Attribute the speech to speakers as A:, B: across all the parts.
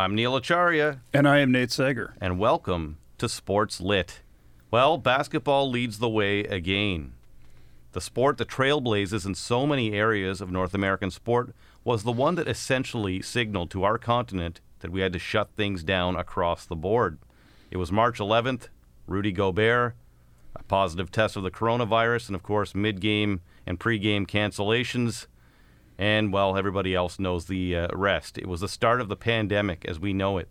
A: I'm Neil Acharya,
B: And I am Nate Sager.
A: and welcome to Sports Lit. Well, basketball leads the way again. The sport that trailblazes in so many areas of North American sport was the one that essentially signaled to our continent that we had to shut things down across the board. It was March 11th, Rudy Gobert, a positive test of the coronavirus, and of course, mid game and pre game cancellations. And, well, everybody else knows the uh, rest. It was the start of the pandemic as we know it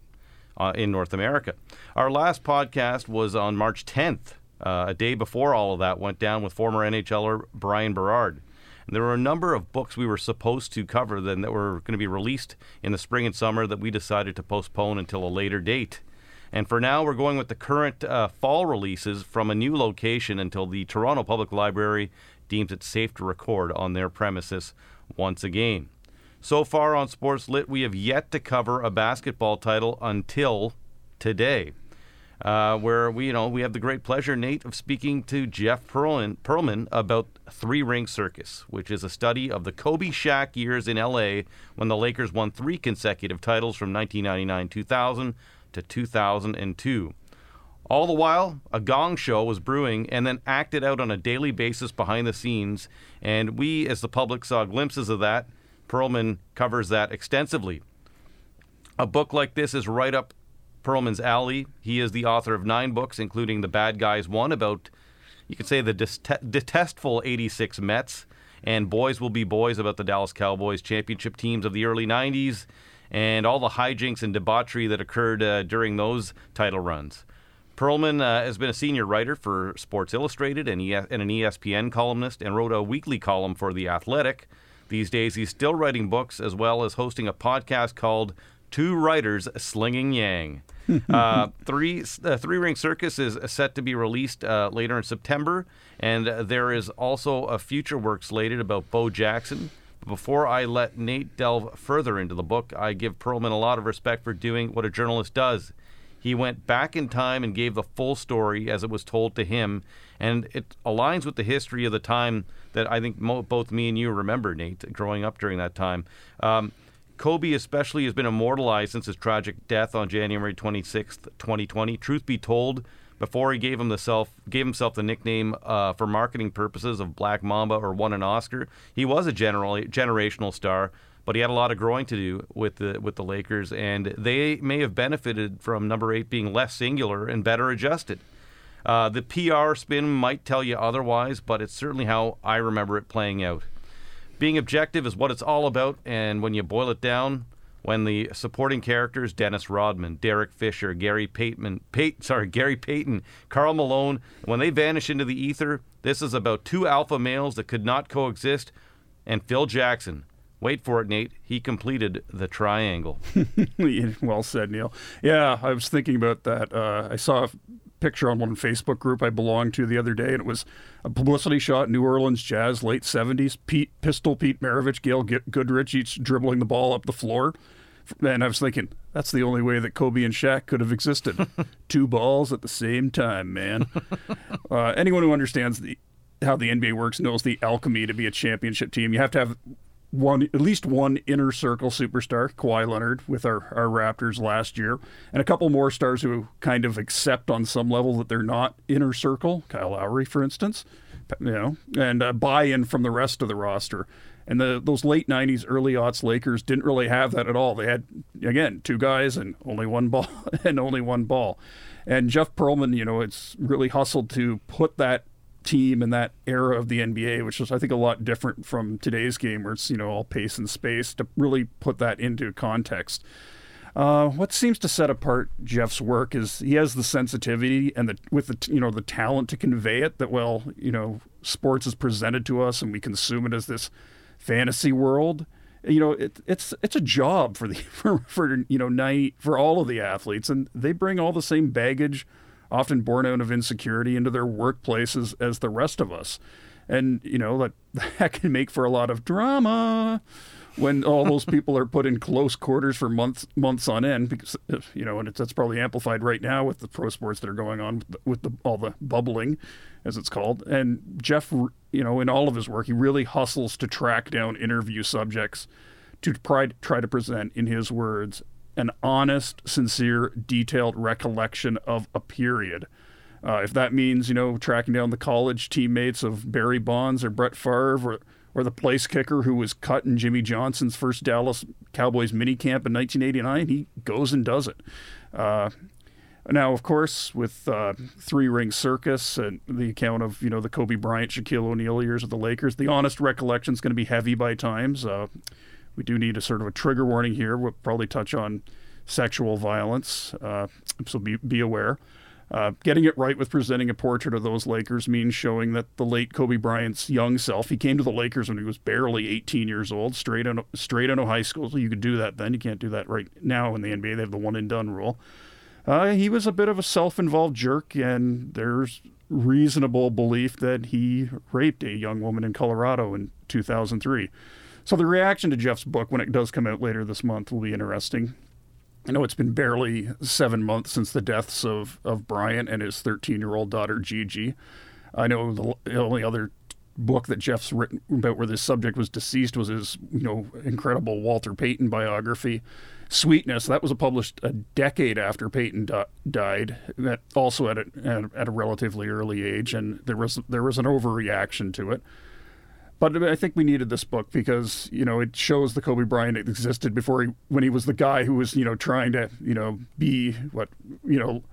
A: uh, in North America. Our last podcast was on March 10th, uh, a day before all of that went down with former NHLer Brian Berard. And there were a number of books we were supposed to cover then that were going to be released in the spring and summer that we decided to postpone until a later date. And for now, we're going with the current uh, fall releases from a new location until the Toronto Public Library deems it safe to record on their premises once again. So far on Sports Lit, we have yet to cover a basketball title until today, uh, where we, you know, we have the great pleasure, Nate, of speaking to Jeff Pearlman, Pearlman about Three Ring Circus, which is a study of the Kobe Shaq years in LA when the Lakers won three consecutive titles from 1999 2000 to 2002. All the while, a gong show was brewing and then acted out on a daily basis behind the scenes, and we, as the public, saw glimpses of that. Pearlman covers that extensively. A book like this is right up Pearlman's alley. He is the author of nine books, including The Bad Guys Won, about, you could say, the detestful 86 Mets, and Boys Will Be Boys, about the Dallas Cowboys championship teams of the early 90s, and all the hijinks and debauchery that occurred uh, during those title runs. Pearlman uh, has been a senior writer for Sports Illustrated and, e- and an ESPN columnist and wrote a weekly column for The Athletic. These days, he's still writing books as well as hosting a podcast called Two Writers Slinging Yang. uh, three uh, Three Ring Circus is set to be released uh, later in September, and uh, there is also a future work slated about Bo Jackson. But before I let Nate delve further into the book, I give Pearlman a lot of respect for doing what a journalist does. He went back in time and gave the full story as it was told to him, and it aligns with the history of the time that I think mo- both me and you remember, Nate, growing up during that time. Um, Kobe, especially, has been immortalized since his tragic death on January 26th, 2020. Truth be told, before he gave, him the self, gave himself the nickname uh, for marketing purposes of Black Mamba or won an Oscar, he was a general, generational star but he had a lot of growing to do with the with the Lakers, and they may have benefited from number eight being less singular and better adjusted. Uh, the PR spin might tell you otherwise, but it's certainly how I remember it playing out. Being objective is what it's all about, and when you boil it down, when the supporting characters Dennis Rodman, Derek Fisher, Gary Payton, Payton, sorry, Gary Payton, Karl Malone, when they vanish into the ether, this is about two alpha males that could not coexist, and Phil Jackson. Wait for it, Nate. He completed the triangle.
B: well said, Neil. Yeah, I was thinking about that. Uh, I saw a picture on one Facebook group I belonged to the other day, and it was a publicity shot New Orleans Jazz, late 70s. Pete, Pistol Pete Maravich, Gail Goodrich, each dribbling the ball up the floor. And I was thinking, that's the only way that Kobe and Shaq could have existed. Two balls at the same time, man. uh, anyone who understands the how the NBA works knows the alchemy to be a championship team. You have to have one at least one inner circle superstar, Kawhi Leonard, with our, our Raptors last year, and a couple more stars who kind of accept on some level that they're not inner circle. Kyle Lowry, for instance, you know, and uh, buy-in from the rest of the roster. And the those late '90s, early aughts Lakers didn't really have that at all. They had again two guys and only one ball and only one ball. And Jeff Pearlman, you know, it's really hustled to put that team in that era of the NBA, which is I think a lot different from today's game, where it's you know all pace and space. To really put that into context, uh, what seems to set apart Jeff's work is he has the sensitivity and the with the you know the talent to convey it. That well, you know, sports is presented to us and we consume it as this fantasy world. You know, it, it's it's a job for the for, for you know night for all of the athletes, and they bring all the same baggage often born out of insecurity into their workplaces as the rest of us. And, you know, that, that can make for a lot of drama when all those people are put in close quarters for months months on end because you know and it's, that's probably amplified right now with the pro sports that are going on with, the, with the, all the bubbling as it's called and Jeff you know in all of his work he really hustles to track down interview subjects to try, try to present in his words an honest, sincere, detailed recollection of a period. Uh, if that means, you know, tracking down the college teammates of Barry Bonds or Brett Favre or, or the place kicker who was cut in Jimmy Johnson's first Dallas Cowboys minicamp in 1989, he goes and does it. Uh, now, of course, with uh, Three Ring Circus and the account of you know the Kobe Bryant, Shaquille O'Neal years of the Lakers, the honest recollection is going to be heavy by times. Uh, we do need a sort of a trigger warning here. We'll probably touch on sexual violence, uh, so be be aware. Uh, getting it right with presenting a portrait of those Lakers means showing that the late Kobe Bryant's young self, he came to the Lakers when he was barely 18 years old, straight out, straight out of high school. So you could do that then. You can't do that right now in the NBA. They have the one and done rule. Uh, he was a bit of a self involved jerk, and there's reasonable belief that he raped a young woman in Colorado in 2003. So the reaction to Jeff's book when it does come out later this month will be interesting. I know it's been barely seven months since the deaths of, of Bryant and his 13 year old daughter, Gigi. I know the only other book that Jeff's written about where this subject was deceased was his, you know, incredible Walter Payton biography. Sweetness. That was published a decade after Payton di- died. Also at a, at a relatively early age, and there was there was an overreaction to it. But I think we needed this book because you know it shows the Kobe Bryant existed before he when he was the guy who was you know trying to you know be what you know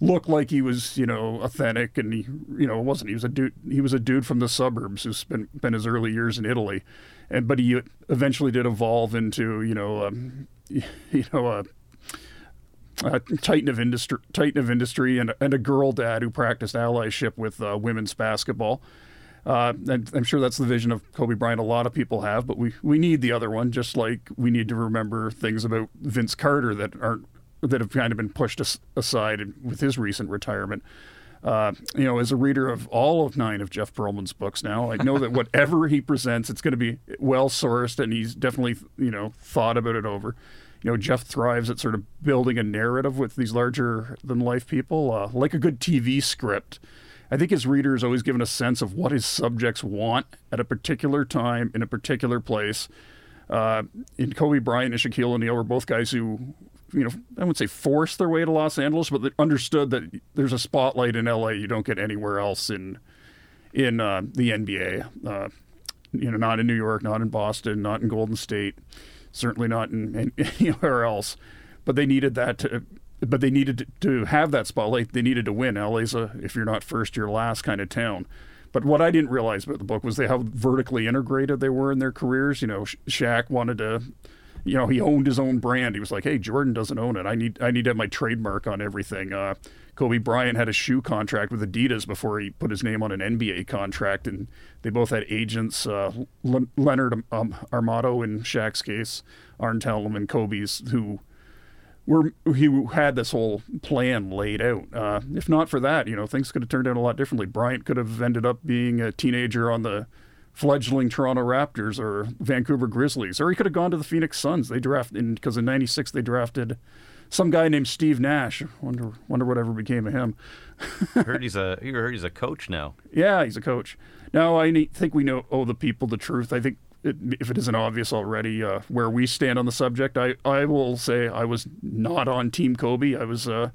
B: look like he was you know authentic and he you know wasn't he was a dude he was a dude from the suburbs who spent spent his early years in Italy and but he eventually did evolve into you know um, you know a, a, titan of industry, titan of industry, and, and a girl dad who practiced allyship with uh, women's basketball. Uh, and I'm sure that's the vision of Kobe Bryant a lot of people have, but we, we need the other one, just like we need to remember things about Vince Carter that aren't that have kind of been pushed aside with his recent retirement. Uh, you know, as a reader of all of nine of Jeff Pearlman's books now, I know that whatever he presents, it's going to be well sourced, and he's definitely you know thought about it over. You know, Jeff thrives at sort of building a narrative with these larger than life people, uh, like a good TV script. I think his readers always given a sense of what his subjects want at a particular time in a particular place. Uh, in Kobe Bryant and Shaquille O'Neal were both guys who you know, I wouldn't say forced their way to Los Angeles, but they understood that there's a spotlight in LA you don't get anywhere else in in uh, the NBA. Uh, you know, not in New York, not in Boston, not in Golden State, certainly not in, in anywhere else. But they needed that to. But they needed to have that spotlight. They needed to win. LA's a if you're not first, you're last kind of town. But what I didn't realize about the book was they how vertically integrated they were in their careers. You know, Shaq wanted to you know, he owned his own brand. He was like, "Hey, Jordan doesn't own it. I need I need to have my trademark on everything." Uh, Kobe Bryant had a shoe contract with Adidas before he put his name on an NBA contract, and they both had agents. Uh, Le- Leonard um, Armato in Shaq's case, Arn Tellem and Kobe's, who were he had this whole plan laid out. Uh, if not for that, you know, things could have turned out a lot differently. Bryant could have ended up being a teenager on the fledgling Toronto Raptors or Vancouver Grizzlies, or he could have gone to the Phoenix Suns. They drafted because in '96 they drafted some guy named Steve Nash. Wonder wonder whatever became of him.
A: heard he's a you heard he's a coach now.
B: Yeah, he's a coach. Now I think we know owe the people the truth. I think it, if it isn't obvious already uh, where we stand on the subject, I I will say I was not on Team Kobe. I was a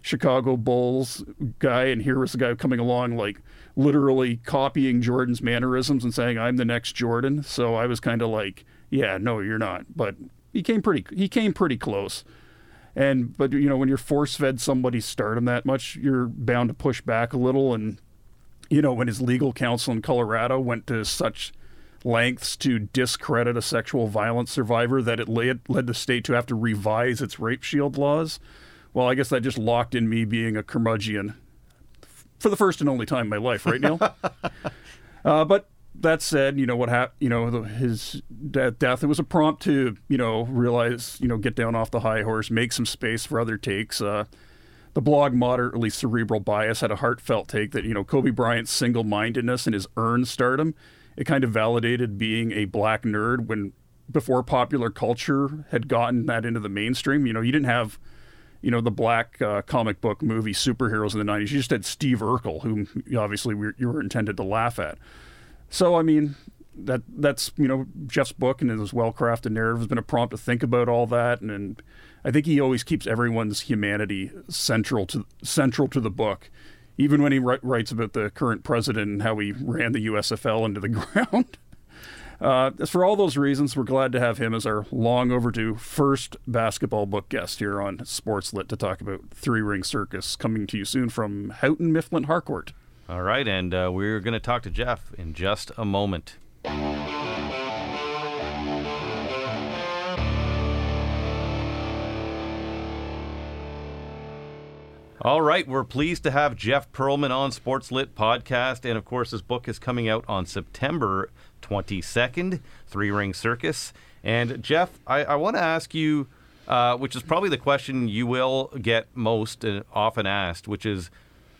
B: Chicago Bulls guy, and here was the guy coming along like literally copying Jordan's mannerisms and saying I'm the next Jordan. So I was kind of like, yeah, no, you're not. But he came pretty he came pretty close. And but you know when you're force fed somebody's stardom that much, you're bound to push back a little. And you know when his legal counsel in Colorado went to such lengths to discredit a sexual violence survivor that it led, led the state to have to revise its rape shield laws. Well, I guess that just locked in me being a curmudgeon for the first and only time in my life, right, Neil? uh, but that said, you know what happened. You know the, his death. It was a prompt to you know realize you know get down off the high horse, make some space for other takes. Uh, the blog moderately cerebral bias had a heartfelt take that you know Kobe Bryant's single-mindedness and his earned stardom. It kind of validated being a black nerd when before popular culture had gotten that into the mainstream. You know, you didn't have you know, the black uh, comic book movie superheroes in the 90s. You just had Steve Urkel, whom obviously we, you were intended to laugh at. So, I mean, that that's you know Jeff's book and his well crafted narrative has been a prompt to think about all that, and, and I think he always keeps everyone's humanity central to central to the book, even when he writes about the current president and how he ran the USFL into the ground. Uh, for all those reasons, we're glad to have him as our long overdue first basketball book guest here on Sports Lit to talk about Three Ring Circus, coming to you soon from Houghton Mifflin Harcourt.
A: All right, and uh, we're going to talk to Jeff in just a moment. All right, we're pleased to have Jeff Pearlman on Sports Lit podcast, and of course, his book is coming out on September 22nd, Three Ring Circus. And Jeff, I, I want to ask you, uh, which is probably the question you will get most and often asked, which is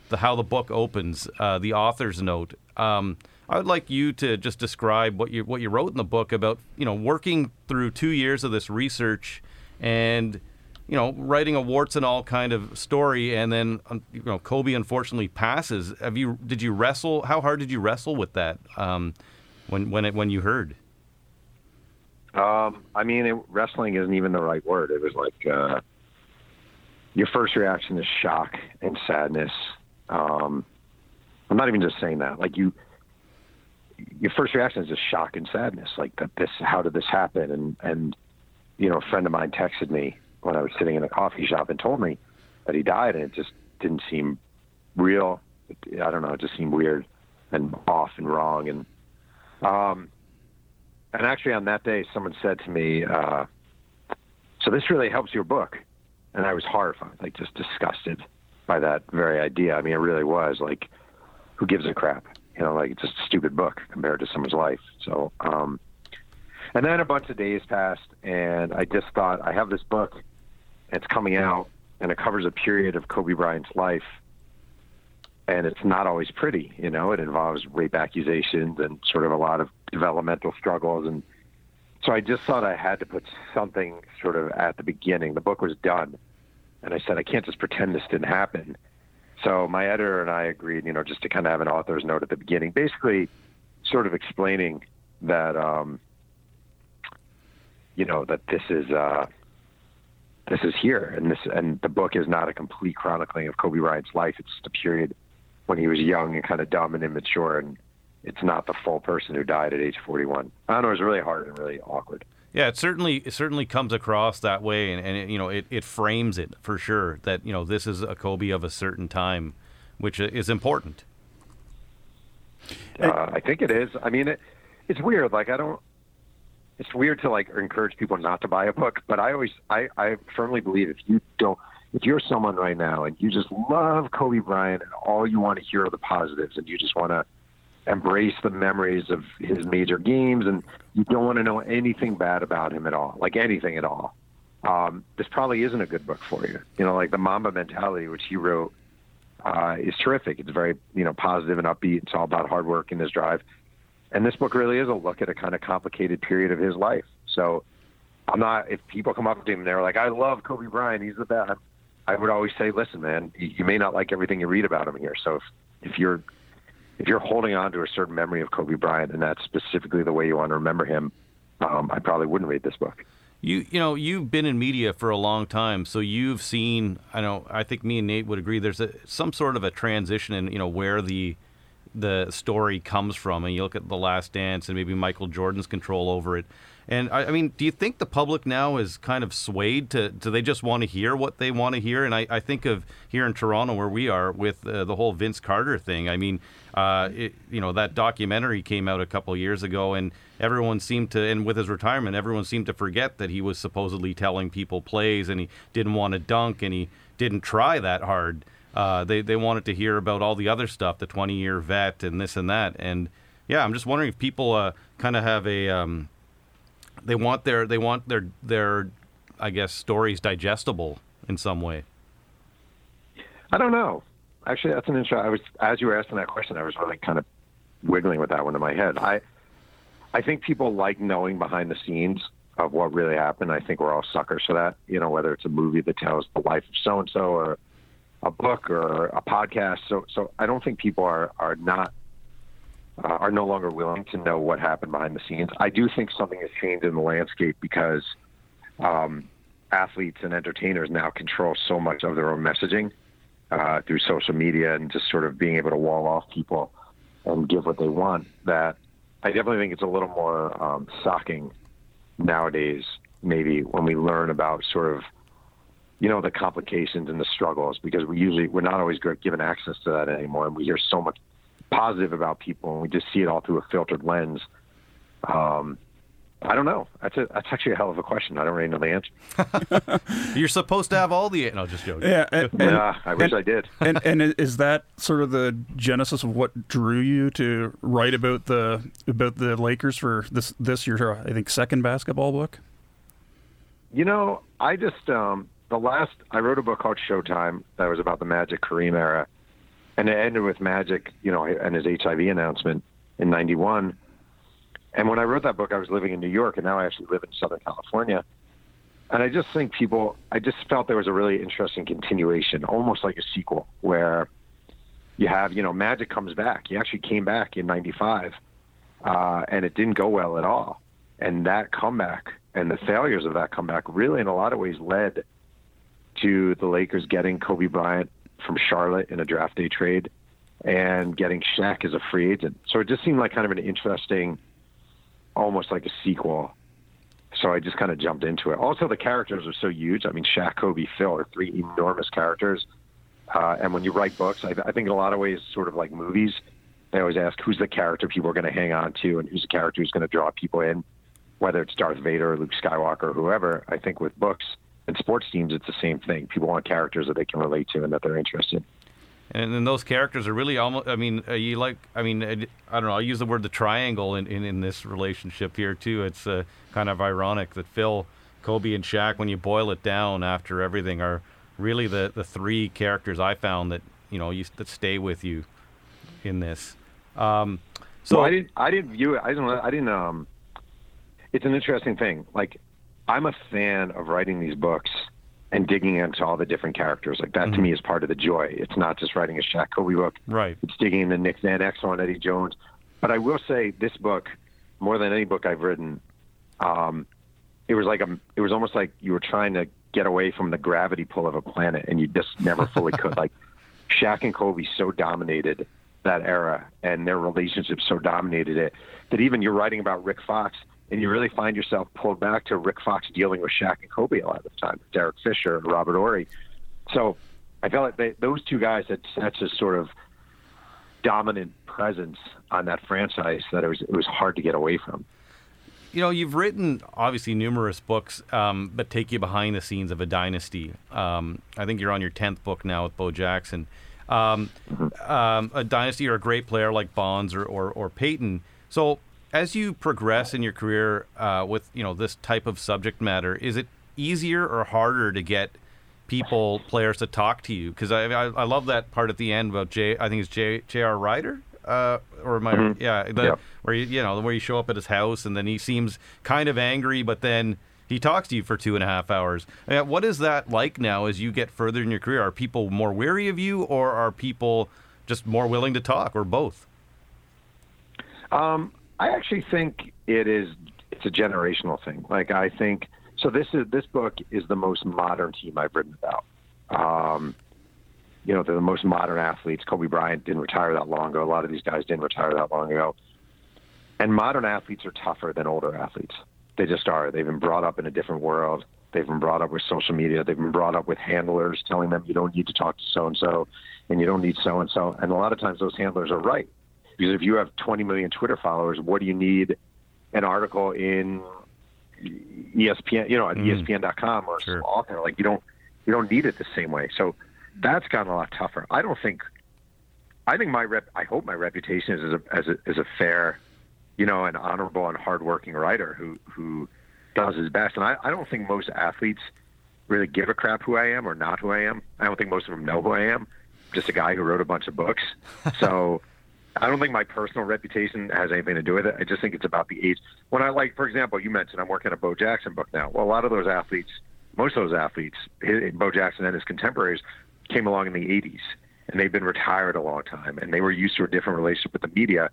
A: the how the book opens, uh, the author's note. Um, I would like you to just describe what you what you wrote in the book about you know working through two years of this research and you know writing a warts and all kind of story, and then um, you know Kobe unfortunately passes. Have you did you wrestle? How hard did you wrestle with that um, when when it, when you heard?
C: Um, I mean, it, wrestling isn't even the right word. It was like uh, your first reaction is shock and sadness um, I'm not even just saying that. Like you, your first reaction is just shock and sadness. Like that this, how did this happen? And and you know, a friend of mine texted me when I was sitting in a coffee shop and told me that he died, and it just didn't seem real. I don't know. It just seemed weird and off and wrong. And um, and actually on that day, someone said to me, uh, "So this really helps your book," and I was horrified, like just disgusted by that very idea. I mean, it really was like, who gives a crap? You know, like it's just a stupid book compared to someone's life. So, um, and then a bunch of days passed, and I just thought, I have this book, it's coming out, and it covers a period of Kobe Bryant's life, and it's not always pretty. You know, it involves rape accusations and sort of a lot of developmental struggles, and so I just thought I had to put something sort of at the beginning. The book was done, and I said, I can't just pretend this didn't happen. So my editor and I agreed, you know, just to kind of have an author's note at the beginning, basically sort of explaining that, um, you know, that this is, uh, this is here and this, and the book is not a complete chronicling of Kobe Bryant's life. It's just a period when he was young and kind of dumb and immature. And it's not the full person who died at age 41. I don't know. It was really hard and really awkward.
A: Yeah, it certainly it certainly comes across that way, and, and it, you know it, it frames it for sure that you know this is a Kobe of a certain time, which is important.
C: Uh, I think it is. I mean, it, it's weird. Like I don't. It's weird to like encourage people not to buy a book, but I always I I firmly believe if you don't if you're someone right now and you just love Kobe Bryant and all you want to hear are the positives and you just want to embrace the memories of his major games, and you don't want to know anything bad about him at all, like anything at all. Um, this probably isn't a good book for you. You know, like the Mamba mentality, which he wrote, uh, is terrific. It's very, you know, positive and upbeat. It's all about hard work and his drive. And this book really is a look at a kind of complicated period of his life. So I'm not, if people come up to him and they're like, I love Kobe Bryant, he's the best. I would always say, listen, man, you may not like everything you read about him here. So if, if you're if you're holding on to a certain memory of Kobe Bryant and that's specifically the way you want to remember him, um, I probably wouldn't read this book.
A: You you know you've been in media for a long time, so you've seen. I know. I think me and Nate would agree. There's a, some sort of a transition in you know where the the story comes from, and you look at the Last Dance and maybe Michael Jordan's control over it. And I, I, mean, do you think the public now is kind of swayed to? Do they just want to hear what they want to hear? And I, I think of here in Toronto where we are with uh, the whole Vince Carter thing. I mean, uh, it, you know, that documentary came out a couple years ago, and everyone seemed to, and with his retirement, everyone seemed to forget that he was supposedly telling people plays, and he didn't want to dunk, and he didn't try that hard. Uh, they they wanted to hear about all the other stuff, the 20 year vet, and this and that. And yeah, I'm just wondering if people uh, kind of have a um, they want their they want their their I guess stories digestible in some way.
C: I don't know. Actually, that's an interesting. I was as you were asking that question, I was really kind of wiggling with that one in my head. I I think people like knowing behind the scenes of what really happened. I think we're all suckers for that. You know, whether it's a movie that tells the life of so and so, or a book, or a podcast. So, so I don't think people are are not uh, are no longer willing to know what happened behind the scenes. I do think something has changed in the landscape because um, athletes and entertainers now control so much of their own messaging uh, through social media and just sort of being able to wall off people and give what they want. That I definitely think it's a little more um, shocking nowadays, maybe when we learn about sort of you know the complications and the struggles because we usually we're not always given access to that anymore and we hear so much positive about people and we just see it all through a filtered lens um, I don't know. That's a, that's actually a hell of a question. I don't really know the
A: answer. You're supposed to have all the. No, just joking.
B: Yeah, and,
C: yeah. I wish
B: and,
C: I did.
B: and and is that sort of the genesis of what drew you to write about the about the Lakers for this this your I think second basketball book?
C: You know, I just um, the last I wrote a book called Showtime that was about the Magic Kareem era, and it ended with Magic, you know, and his HIV announcement in '91 and when I wrote that book, I was living in New York, and now I actually live in Southern California. And I just think people, I just felt there was a really interesting continuation, almost like a sequel, where you have, you know, Magic comes back. He actually came back in '95, uh, and it didn't go well at all. And that comeback and the failures of that comeback really, in a lot of ways, led to the Lakers getting Kobe Bryant from Charlotte in a draft day trade and getting Shaq as a free agent. So it just seemed like kind of an interesting almost like a sequel. So I just kind of jumped into it. Also, the characters are so huge. I mean, Shaq, Kobe, Phil are three enormous characters. Uh, and when you write books, I, I think in a lot of ways, sort of like movies, they always ask who's the character people are going to hang on to and who's the character who's going to draw people in, whether it's Darth Vader or Luke Skywalker or whoever. I think with books and sports teams, it's the same thing. People want characters that they can relate to and that they're interested in
A: and then those characters are really almost. I mean, uh, you like. I mean, I don't know. I use the word the triangle in, in, in this relationship here too. It's uh, kind of ironic that Phil, Kobe, and Shaq, when you boil it down after everything, are really the, the three characters I found that you know you, that stay with you in this. Um,
C: so well, I didn't. I didn't view it. I don't. I didn't. Um, it's an interesting thing. Like, I'm a fan of writing these books and digging into all the different characters. Like that mm-hmm. to me is part of the joy. It's not just writing a Shaq Kobe book.
A: Right.
C: It's digging into Nick Van Exel, and Eddie Jones. But I will say this book, more than any book I've written, um, it was like a, it was almost like you were trying to get away from the gravity pull of a planet, and you just never fully could. Like Shaq and Kobe so dominated that era, and their relationship so dominated it that even you're writing about Rick Fox and you really find yourself pulled back to Rick Fox dealing with Shaq and Kobe a lot of the time, Derek Fisher, and Robert Horry. So I felt like they, those two guys had such a sort of dominant presence on that franchise that it was it was hard to get away from.
A: You know, you've written obviously numerous books, um, but take you behind the scenes of a dynasty. Um, I think you're on your tenth book now with Bo Jackson. Um, mm-hmm. Um, a dynasty or a great player like Bonds or, or, or Payton. So as you progress in your career uh, with you know this type of subject matter, is it easier or harder to get people, players to talk to you? Because I, I, I love that part at the end about J. I think it's J. J.R. Rider. Uh, or my mm-hmm. yeah, the, yep. where you you know where you show up at his house and then he seems kind of angry, but then he talks to you for two and a half hours. Uh, what is that like now as you get further in your career? Are people more weary of you, or are people just more willing to talk, or both?
C: Um, I actually think it is. It's a generational thing. Like I think so. This is this book is the most modern team I've written about. Um, you know, they're the most modern athletes. Kobe Bryant didn't retire that long ago. A lot of these guys didn't retire that long ago. And modern athletes are tougher than older athletes. They just are. They've been brought up in a different world. They've been brought up with social media. They've been brought up with handlers telling them you don't need to talk to so and so, and you don't need so and so. And a lot of times those handlers are right. Because if you have 20 million Twitter followers, what do you need an article in ESPN, you know, at mm. ESPN.com or sure. author? Like you don't you don't need it the same way. So that's gotten a lot tougher. I don't think. I think my rep. I hope my reputation is as a as a, as a fair, you know, an honorable and hardworking writer who who does his best. And I, I don't think most athletes really give a crap who I am or not who I am. I don't think most of them know who I am. I'm just a guy who wrote a bunch of books. So I don't think my personal reputation has anything to do with it. I just think it's about the age. When I like, for example, you mentioned I'm working on a Bo Jackson book now. Well, a lot of those athletes, most of those athletes, Bo Jackson and his contemporaries, came along in the 80s, and they've been retired a long time, and they were used to a different relationship with the media.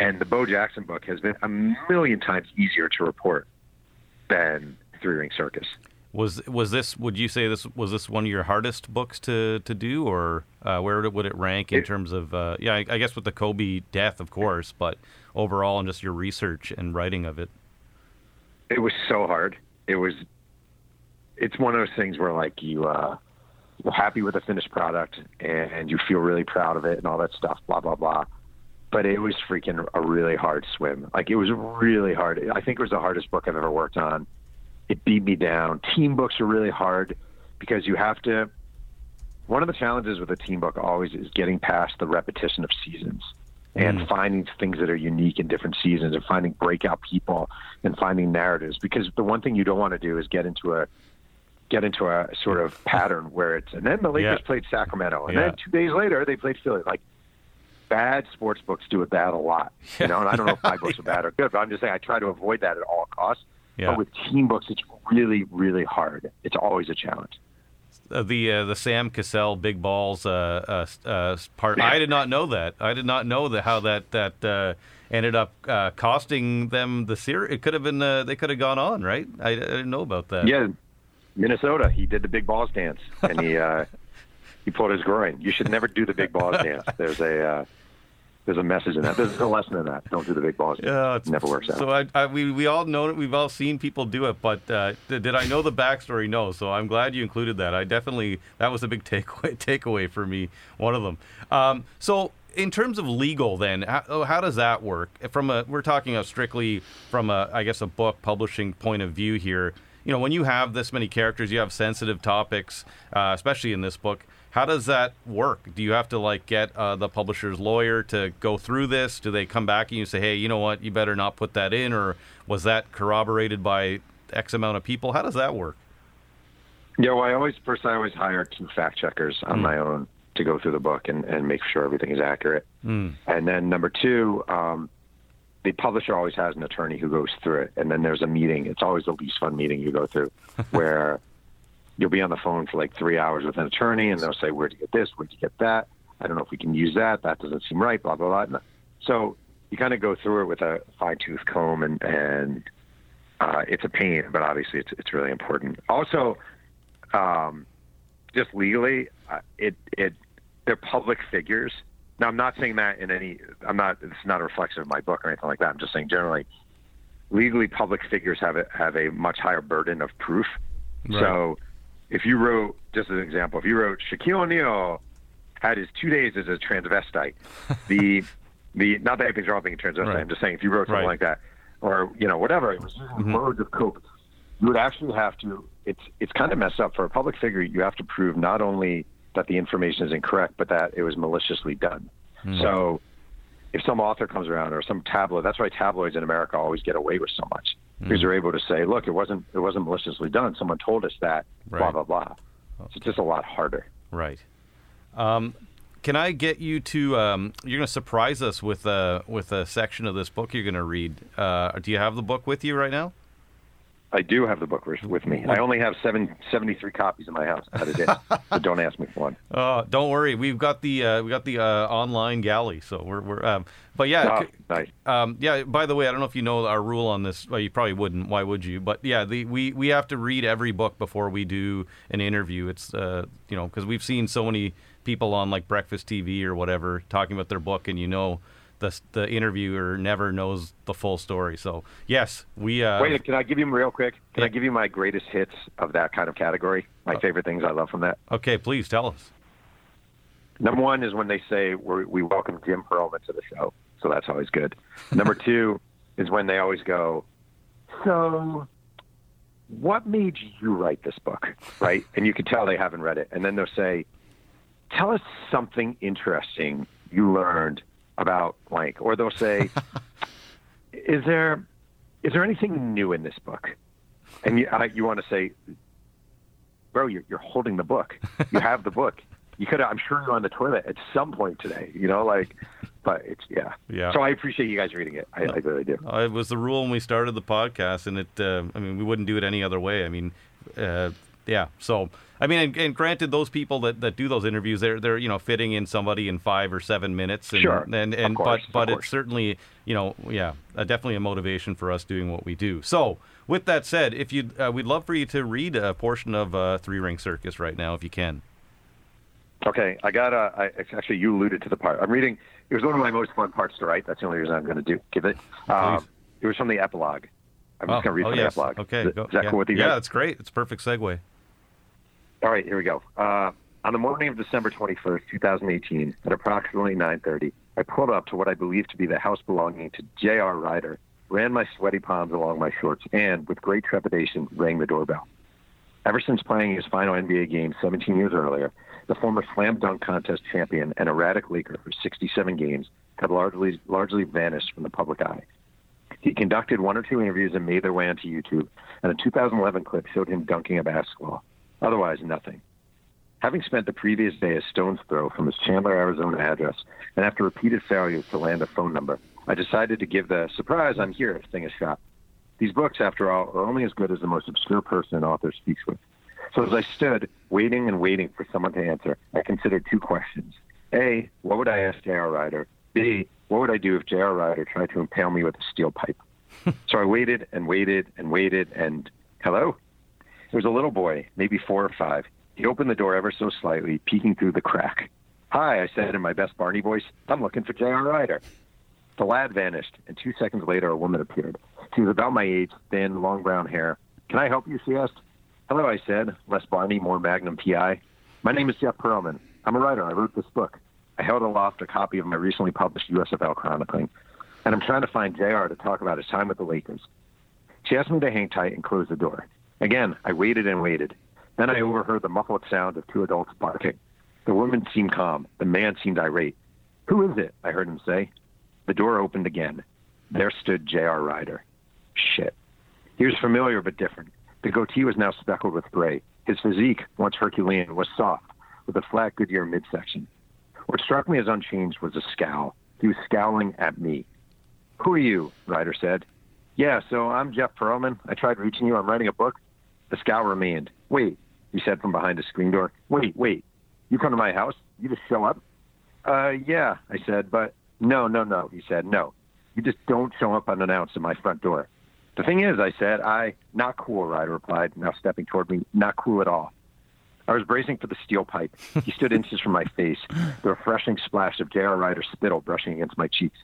C: And the Bo Jackson book has been a million times easier to report than Three Ring Circus.
A: Was was this? Would you say this was this one of your hardest books to, to do, or uh, where would it, would it rank in
C: It-
A: terms of? Uh, yeah, I, I guess with the Kobe death, of course, but overall, and just your research and writing of it.
C: It was so hard. It was. It's one of those things where like you uh, you're happy with the finished product and you feel really proud of it and all that stuff. Blah blah blah. But it was freaking a really hard swim. Like it was really hard. I think it was the hardest book I've ever worked on. It beat me down. Team books are really hard because you have to. One of the challenges with a team book always is getting past the repetition of seasons and mm. finding things that are unique in different seasons and finding breakout people and finding narratives because the one thing you don't want to do is get into a get into a sort of pattern where it's and then the Lakers
A: Yeah.
C: played Sacramento and
A: Yeah.
C: then two days later they played Philly like bad sports books do it bad a lot you know and I don't know if my books are bad or good but I'm just saying I try to avoid that at all costs
A: Yeah.
C: but with team books it's really really hard it's always a challenge
A: Uh, the uh, the Sam Cassell big balls uh, uh, uh, part. I did not know that. I did not know that how that that uh, ended up uh, costing them the series. It could have been. Uh, they could have gone on, right? I, I didn't know about that.
C: Yeah, Minnesota. He did the big balls dance, and he uh, he pulled his groin. You should never do the big balls dance. There's a uh, there's a message in that. There's a lesson in that. Don't do the big balls.
A: Yeah, it's,
C: never works out.
A: So I, I, we we all know it. We've all seen people do it, but uh, did, did I know the backstory? No. So I'm glad you included that. I definitely that was a big takeaway takeaway for me. One of them. Um, so in terms of legal, then how, oh, how does that work? From a we're talking strictly from a I guess a book publishing point of view here. You know, when you have this many characters, you have sensitive topics, uh, especially in this book. How does that work? Do you have to like get uh, the publisher's lawyer to go through this? Do they come back and you say, "Hey, you know what? You better not put that in," or was that corroborated by X amount of people? How does that work?
C: Yeah, well, I always first I always hire two fact checkers on my own to go through the book and, and make sure everything is accurate.
A: Mm.
C: And then number two, um, the publisher always has an attorney who goes through it, and then there's a meeting. It's always the least fun meeting you go through, where you'll be on the phone for like three hours with an attorney, and they'll say, "Where'd you get this? Where'd you get that? I don't know if we can use that. That doesn't seem right." Blah blah blah. So you kind of go through it with a fine tooth comb, and and uh, it's a pain, but obviously it's it's really important. Also, um, just legally, uh, it it they're public figures. Now, I'm not saying that in any. I'm not. It's not a reflection of my book or anything like that. I'm just saying generally, legally, public figures have a have a much higher burden of proof.
A: Right.
C: So, if you wrote, just as an example, if you wrote Shaquille O'Neal had his two days as a transvestite, the the not that anything's wrong with being a transvestite.
A: Right.
C: I'm just saying if you wrote something
A: Right.
C: like that, or you know whatever, it was mm-hmm. words of coke. You would actually have to. It's it's kind of messed up for a public figure. You have to prove not only that the information is incorrect, but that it was maliciously done. Hmm. So, if some author comes around or some tabloid, that's why tabloids in America always get away with so much because they're able to say, "Look, it wasn't it wasn't maliciously done. Someone told us that." Blah
A: Right.
C: blah blah. So it's just a lot harder.
A: Right. Um, can I get you to? Um, you're going to surprise us with a with a section of this book you're going to read. Uh, do you have the book with you right now?
C: I do have the book with with me. I only have seven, 73 copies in my house at a day, so don't ask me for one.
A: Uh, don't worry, we've got the uh, we got the uh, online galley, so we're we're. Um, but yeah,
C: Oh,
A: c-
C: nice.
A: um, yeah. By the way, I don't know if you know our rule on this. Well, you probably wouldn't. Why would you? But yeah, the we we have to read every book before we do an interview. It's uh, you know because we've seen so many people on like Breakfast TV or whatever talking about their book, and you know. The, the interviewer never knows the full story. So yes, we uh,
C: Wait, can I give you real quick? Can
A: Yeah.
C: I give you my greatest hits of that kind of category? My favorite things I love from that.
A: okay. Please tell us.
C: Number one is when they say we're, we welcome Jim Pearlman to the show, so that's always good. Number two is when they always go, so what made you write this book, right? And you can tell they haven't read it, and then they'll say, tell us something interesting you learned about blank, or they'll say, is there is there anything new in this book? And you I, you want to say, bro, you're, you're holding the book. You have the book. You could, I'm sure you're on the toilet at some point today. You know, like, but it's yeah.
A: Yeah.
C: So I appreciate you guys reading it. I, I really do.
A: Uh, it was the rule when we started the podcast, and it. Uh, I mean, we wouldn't do it any other way. I mean, uh, yeah. So I mean, and, and, granted, those people that, that do those interviews, they're they're you know fitting in somebody in five or seven minutes. And,
C: sure.
A: And and
C: course,
A: but but it's certainly you know yeah definitely a motivation for us doing what we do. So with that said, if you uh, we'd love for you to read a portion of uh, Three Ring Circus right now if you can.
C: Okay, I got. Uh, I, actually, you alluded to the part. I'm reading. It was one of my most fun parts to write. That's the only reason I'm going to do give it. Um, it was from the epilogue. I'm just
A: oh,
C: going to read
A: oh,
C: from
A: yes.
C: the epilogue.
A: Okay,
C: is, is that
A: yeah.
C: cool with you
A: Yeah,
C: guys?
A: that's great. It's a perfect segue.
C: All right, here we go. Uh, on the morning of December 21st, 2018, at approximately 9:30, I pulled up to what I believed to be the house belonging to J.R. Rider, ran my sweaty palms along my shorts, and, with great trepidation, rang the doorbell. Ever since playing his final NBA game 17 years earlier, the former slam dunk contest champion and erratic Laker for 67 games had largely largely vanished from the public eye. He conducted one or two interviews and made their way onto YouTube, and a 2011 clip showed him dunking a basketball. Otherwise, nothing. Having spent the previous day a stone's throw from his Chandler, Arizona address, and after repeated failures to land a phone number, I decided to give the surprise I'm here thing a shot. These books, after all, are only as good as the most obscure person an author speaks with. So as I stood, waiting and waiting for someone to answer, I considered two questions. A, what would I ask J.R. Rider? B, what would I do if J.R. Rider tried to impale me with a steel pipe? so I waited and waited and waited and, hello? It was a little boy, maybe four or five. He opened the door ever so slightly, peeking through the crack. Hi, I said in my best Barney voice. I'm looking for J.R. Rider. The lad vanished, and two seconds later, a woman appeared. She was about my age, thin, long brown hair. Can I help you? She asked. Hello, I said, less Barney, more Magnum PI. My name is Jeff Pearlman. I'm a writer. I wrote this book. I held aloft a copy of my recently published USFL chronicling, and I'm trying to find JR to talk about his time with the Lakers. She asked me to hang tight and close the door. Again, I waited and waited. Then I overheard the muffled sound of two adults barking. The woman seemed calm. The man seemed irate. Who is it? I heard him say. The door opened again. There stood J.R. Rider. Shit. He was familiar but different. The goatee was now speckled with gray. His physique, once Herculean, was soft, with a flat Goodyear midsection. What struck me as unchanged was a scowl. He was scowling at me. Who are you? Rider said. Yeah, so I'm Jeff Pearlman. I tried reaching you. I'm writing a book. The scowl remained. Wait, he said from behind a screen door. Wait, wait. You come to my house? You just show up? Uh, yeah, I said, but no, no, no, he said, no. You just don't show up unannounced at my front door. The thing is, I said, I, not cool, Rider replied, now stepping toward me, not cool at all. I was bracing for the steel pipe. He stood inches from my face, the refreshing splash of J.R. Rider's spittle brushing against my cheeks.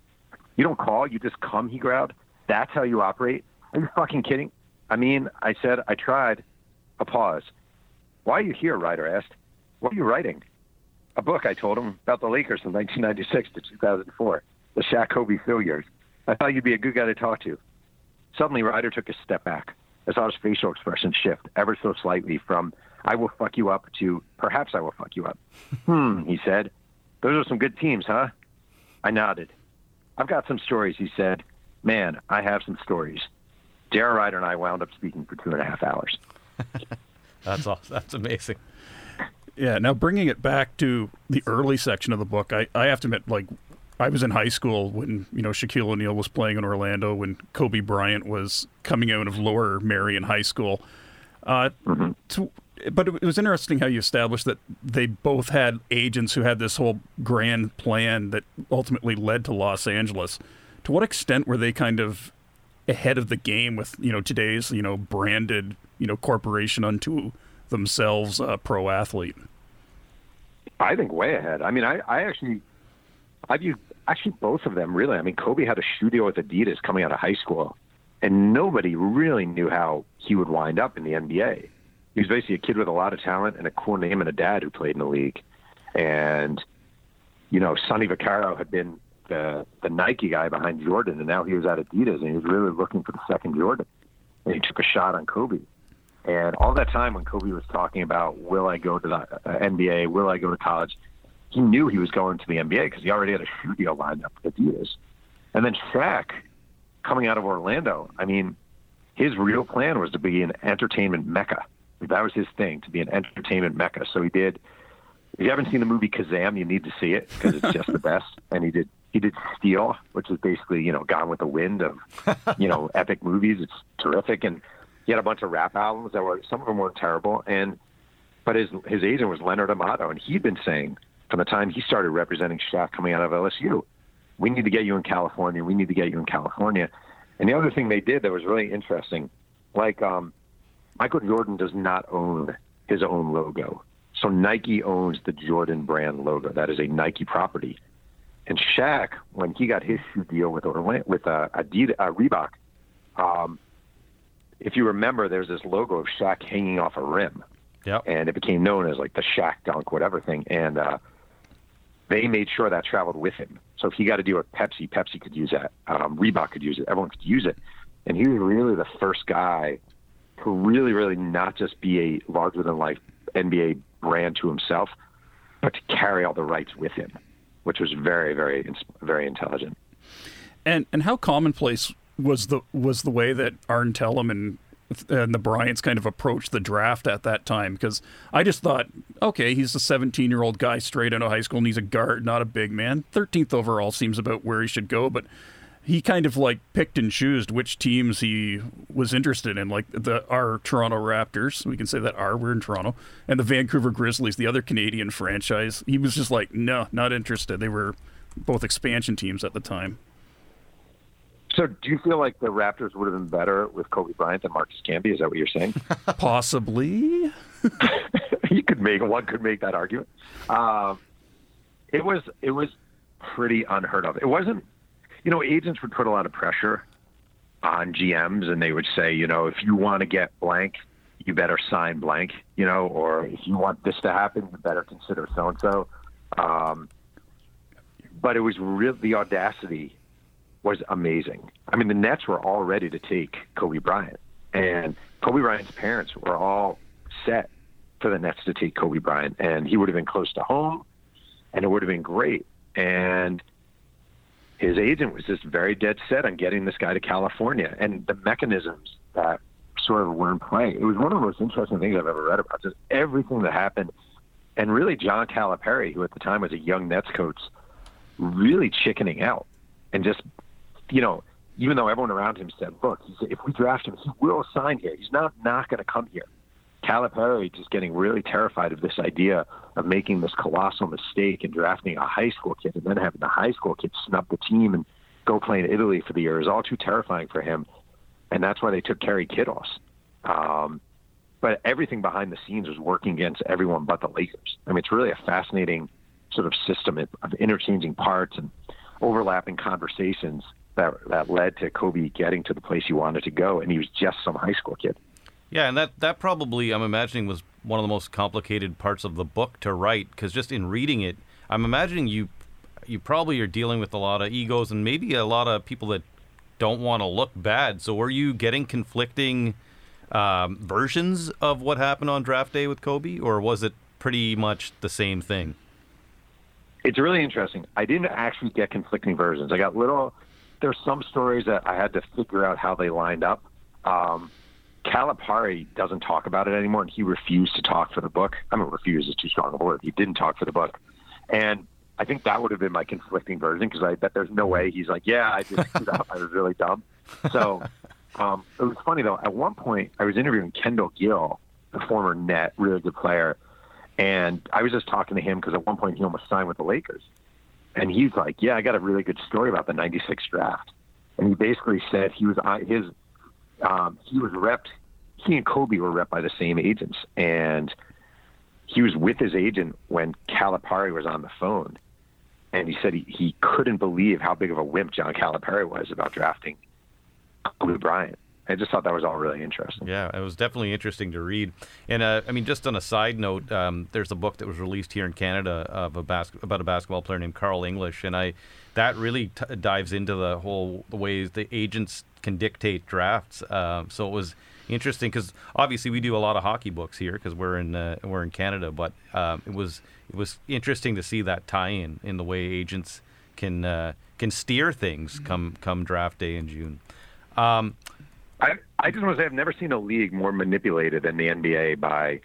C: You don't call, you just come, he growled. That's how you operate? Are you fucking kidding? I mean, I said, I tried. A pause. Why are you here? Rider asked. What are you writing? A book, I told him, about the Lakers from 1996 to 2004, the Shaq Kobe Phil years. I thought you'd be a good guy to talk to. Suddenly, Rider took a step back. I saw his facial expression shift ever so slightly from I will fuck you up to perhaps I will fuck you up. hmm, he said. Those are some good teams, huh? I nodded. I've got some stories, he said. Man, I have some stories. J.R. Rider and I wound up speaking for two and a half hours.
A: that's awesome. That's amazing.
B: Yeah. Now bringing it back to the early section of the book, I, I have to admit, like, I was in high school when you know Shaquille O'Neal was playing in Orlando, when Kobe Bryant was coming out of Lower Merion High School. Uh,
C: mm-hmm.
B: to, but it was interesting how you established that they both had agents who had this whole grand plan that ultimately led to Los Angeles. To what extent were they kind of ahead of the game with you know today's you know branded you know corporation unto themselves uh, pro athlete?
C: I think way ahead. I mean, I, I actually, I view actually both of them really. I mean, Kobe had a shoe deal with Adidas coming out of high school, and nobody really knew how he would wind up in the NBA. He was basically a kid with a lot of talent and a cool name and a dad who played in the league. And, you know, Sonny Vaccaro had been the the Nike guy behind Jordan, and now he was at Adidas, and he was really looking for the second Jordan. And he took a shot on Kobe. And all that time when Kobe was talking about, will I go to the uh, NBA? Will I go to college? He knew he was going to the NBA because he already had a shoe deal lined up with Adidas. And then Shaq, coming out of Orlando, I mean, his real plan was to be an entertainment mecca. That was his thing, to be an entertainment mecca. So he did. If you haven't seen the movie Kazam, you need to see it because it's just the best. And he did he did Steel, which is basically you know Gone with the Wind of you know epic movies. It's terrific. And he had a bunch of rap albums that were some of them weren't terrible, and but his his agent was Leonard Armato, and he'd been saying from the time he started representing Shaq coming out of LSU, we need to get you in California. We need to get you in California. And the other thing they did that was really interesting, like um, Michael Jordan does not own his own logo. So Nike owns the Jordan brand logo. That is a Nike property. And Shaq, when he got his shoe deal with Orlando, with uh, Adidas, uh, Reebok, um, if you remember, there's this logo of Shaq hanging off a rim,
A: Yep.
C: and it became known as like the Shaq dunk, whatever thing. And uh, they made sure that traveled with him. So if he got a deal with Pepsi, Pepsi could use that. Um, Reebok could use it. Everyone could use it. And he was really the first guy to really, really not just be a larger than life NBA brand to himself, but to carry all the rights with him, which was very, very, very intelligent.
B: And and how commonplace was the was the way that Arn Tellem and and the Bryants kind of approached the draft at that time? Because I just thought, okay, he's a 17 year old guy straight out of high school, and he's a guard, not a big man. 13th overall seems about where he should go, but he kind of like picked and chose which teams he was interested in, like the our Toronto Raptors. We can say that our we're in Toronto, and the Vancouver Grizzlies, the other Canadian franchise. He was just like, no, not interested. They were both expansion teams at the time.
C: So, do you feel like the Raptors would have been better with Kobe Bryant than Marcus Camby? Is that what you're saying?
B: Possibly.
C: you could make one could make that argument. Um, it was it was pretty unheard of. It wasn't, you know, agents would put a lot of pressure on GMs, and they would say, you know, if you want to get blank, you better sign blank, you know, or if you want this to happen, you better consider so and so. But it was real. The audacity was amazing. I mean, the Nets were all ready to take Kobe Bryant, and Kobe Bryant's parents were all set for the Nets to take Kobe Bryant, and he would have been close to home, and it would have been great. And his agent was just very dead set on getting this guy to California, and the mechanisms that sort of were in play. It was one of the most interesting things I've ever read about. Just everything that happened, and really John Calipari, who at the time was a young Nets coach, really chickening out and just you know, even though everyone around him said, "Look, if we draft him, he will sign here. He's not not going to come here." Calipari just getting really terrified of this idea of making this colossal mistake and drafting a high school kid and then having the high school kid snub the team and go play in Italy for the year is all too terrifying for him, and that's why they took Kerry Kittles. Um, but everything behind the scenes was working against everyone but the Lakers. I mean, it's really a fascinating sort of system of interchanging parts and overlapping conversations that that led to Kobe getting to the place he wanted to go, and he was just some high school kid.
A: Yeah, and that that probably I'm imagining was one of the most complicated parts of the book to write because just in reading it, I'm imagining you you probably are dealing with a lot of egos and maybe a lot of people that don't want to look bad. So were you getting conflicting um, versions of what happened on draft day with Kobe, or was it pretty much the same thing?
C: It's really interesting. I didn't actually get conflicting versions. I got little. There's some stories that I had to figure out how they lined up. Um, Calipari doesn't talk about it anymore, and he refused to talk for the book. I mean, refuse is too strong a word. He didn't talk for the book, and I think that would have been my conflicting version because I bet there's no way he's like, yeah, I just screwed up. I was really dumb. So um, it was funny though. At one point, I was interviewing Kendall Gill, the former net, really good player, and I was just talking to him because at one point he almost signed with the Lakers, and he's like, yeah, I got a really good story about the '96 draft, and he basically said he was uh, his um, he was repped. He and Kobe were repped by the same agents, and he was with his agent when Calipari was on the phone, and he said he, he couldn't believe how big of a wimp John Calipari was about drafting Kobe Bryant. I just thought that was all really interesting.
A: Yeah, it was definitely interesting to read. And uh, I mean, just on a side note, um, there's a book that was released here in Canada of a bas- about a basketball player named Carl English, and I that really t- dives into the whole the ways the agents can dictate drafts. Uh, so it was interesting because obviously we do a lot of hockey books here because we're in uh, we're in Canada, but um, it was it was interesting to see that tie-in in the way agents can uh, can steer things come come draft day in June. Um,
C: I, I just want to say I've never seen a league more manipulated than the NBA by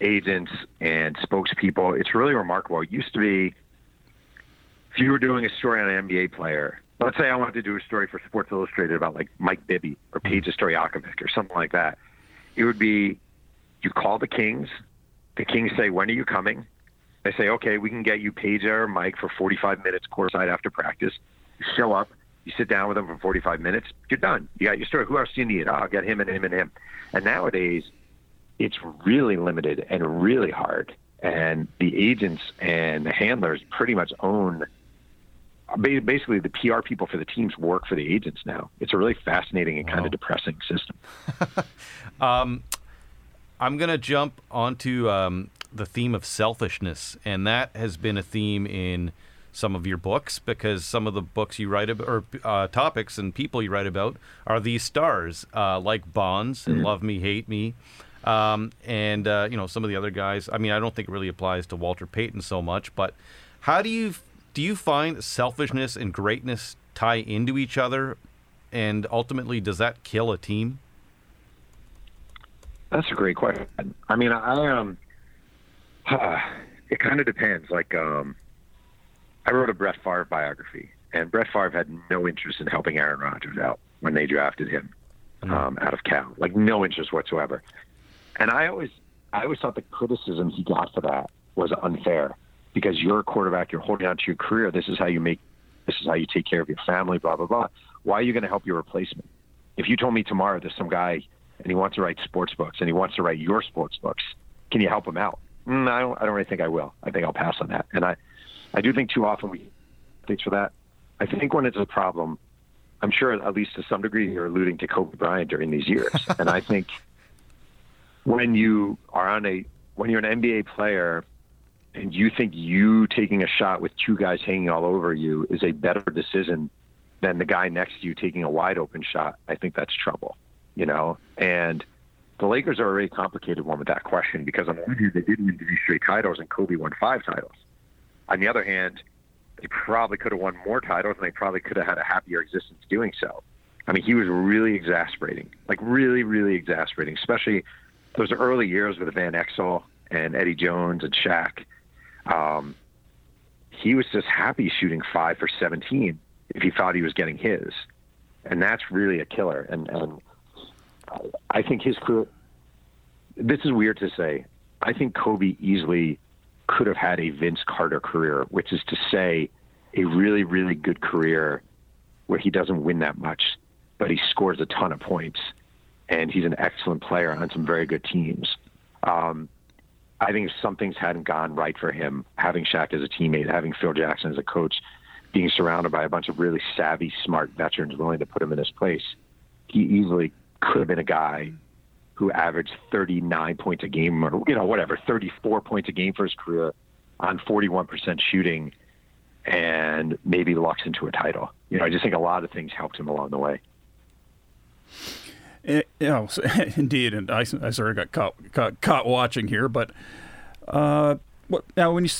C: agents and spokespeople. It's really remarkable. It used to be you were doing a story on an NBA player, let's say I wanted to do a story for Sports Illustrated about like Mike Bibby or Peja Stojakovic or something like that. it would be you call the Kings. The Kings say, "When are you coming?" They say, "Okay, we can get you Peja or Mike for 45 minutes courtside after practice." You show up. You sit down with them for 45 minutes. You're done. You got your story. Who else do you need? Oh, I'll get him and him and him. And nowadays, it's really limited and really hard. And the agents and the handlers pretty much own basically the PR people for the teams work for the agents now. It's a really fascinating and kind of depressing system.
A: um, I'm going to jump onto um, the theme of selfishness, and that has been a theme in some of your books because some of the books you write about or uh, topics and people you write about are these stars uh, like Bonds and mm-hmm. Love Me Hate Me. Um, and uh, you know some of the other guys. I mean, I don't think it really applies to Walter Payton so much. But how do you do you find selfishness and greatness tie into each other, and ultimately, does that kill a team?
C: That's a great question. I mean, I um, it kind of depends. Like, um, I wrote a Brett Favre biography, and Brett Favre had no interest in helping Aaron Rodgers out when they drafted him mm-hmm. um, out of Cal, like no interest whatsoever. And I always, I always thought the criticism he got for that was unfair because you're a quarterback, you're holding on to your career. This is how you make, this is how you take care of your family, blah, blah, blah. Why are you going to help your replacement? If you told me tomorrow there's some guy and he wants to write sports books and he wants to write your sports books, can you help him out? Mm, I don't, I don't really think I will. I think I'll pass on that. And I, I do think too often we thanks for that. I think when it's a problem, I'm sure at least to some degree you're alluding to Kobe Bryant during these years. and I think when you are on a when you're an NBA player and you think you taking a shot with two guys hanging all over you is a better decision than the guy next to you taking a wide open shot, I think that's trouble, you know? And the Lakers are a very complicated one with that question because on one hand, they did win three straight titles and Kobe won five titles. On the other hand, they probably could have won more titles and they probably could have had a happier existence doing so. I mean, he was really exasperating, like really, really exasperating, especially those early years with Van Exel and Eddie Jones and Shaq um, he was just happy shooting five for 17 if he thought he was getting his. And that's really a killer. And, and I think his career, this is weird to say. I think Kobe easily could have had a Vince Carter career, which is to say, a really, really good career where he doesn't win that much, but he scores a ton of points, and he's an excellent player on some very good teams. Um, I think some things hadn't gone right for him, having Shaq as a teammate, having Phil Jackson as a coach, being surrounded by a bunch of really savvy, smart veterans willing to put him in his place. He easily could have been a guy who averaged 39 points a game or, you know, whatever, 34 points a game for his career on 41% shooting and maybe locks into a title. You know, I just think a lot of things helped him along the way.
B: It, eh, you know, indeed, and I, I sort of got caught, caught, caught watching here, but uh, what now when you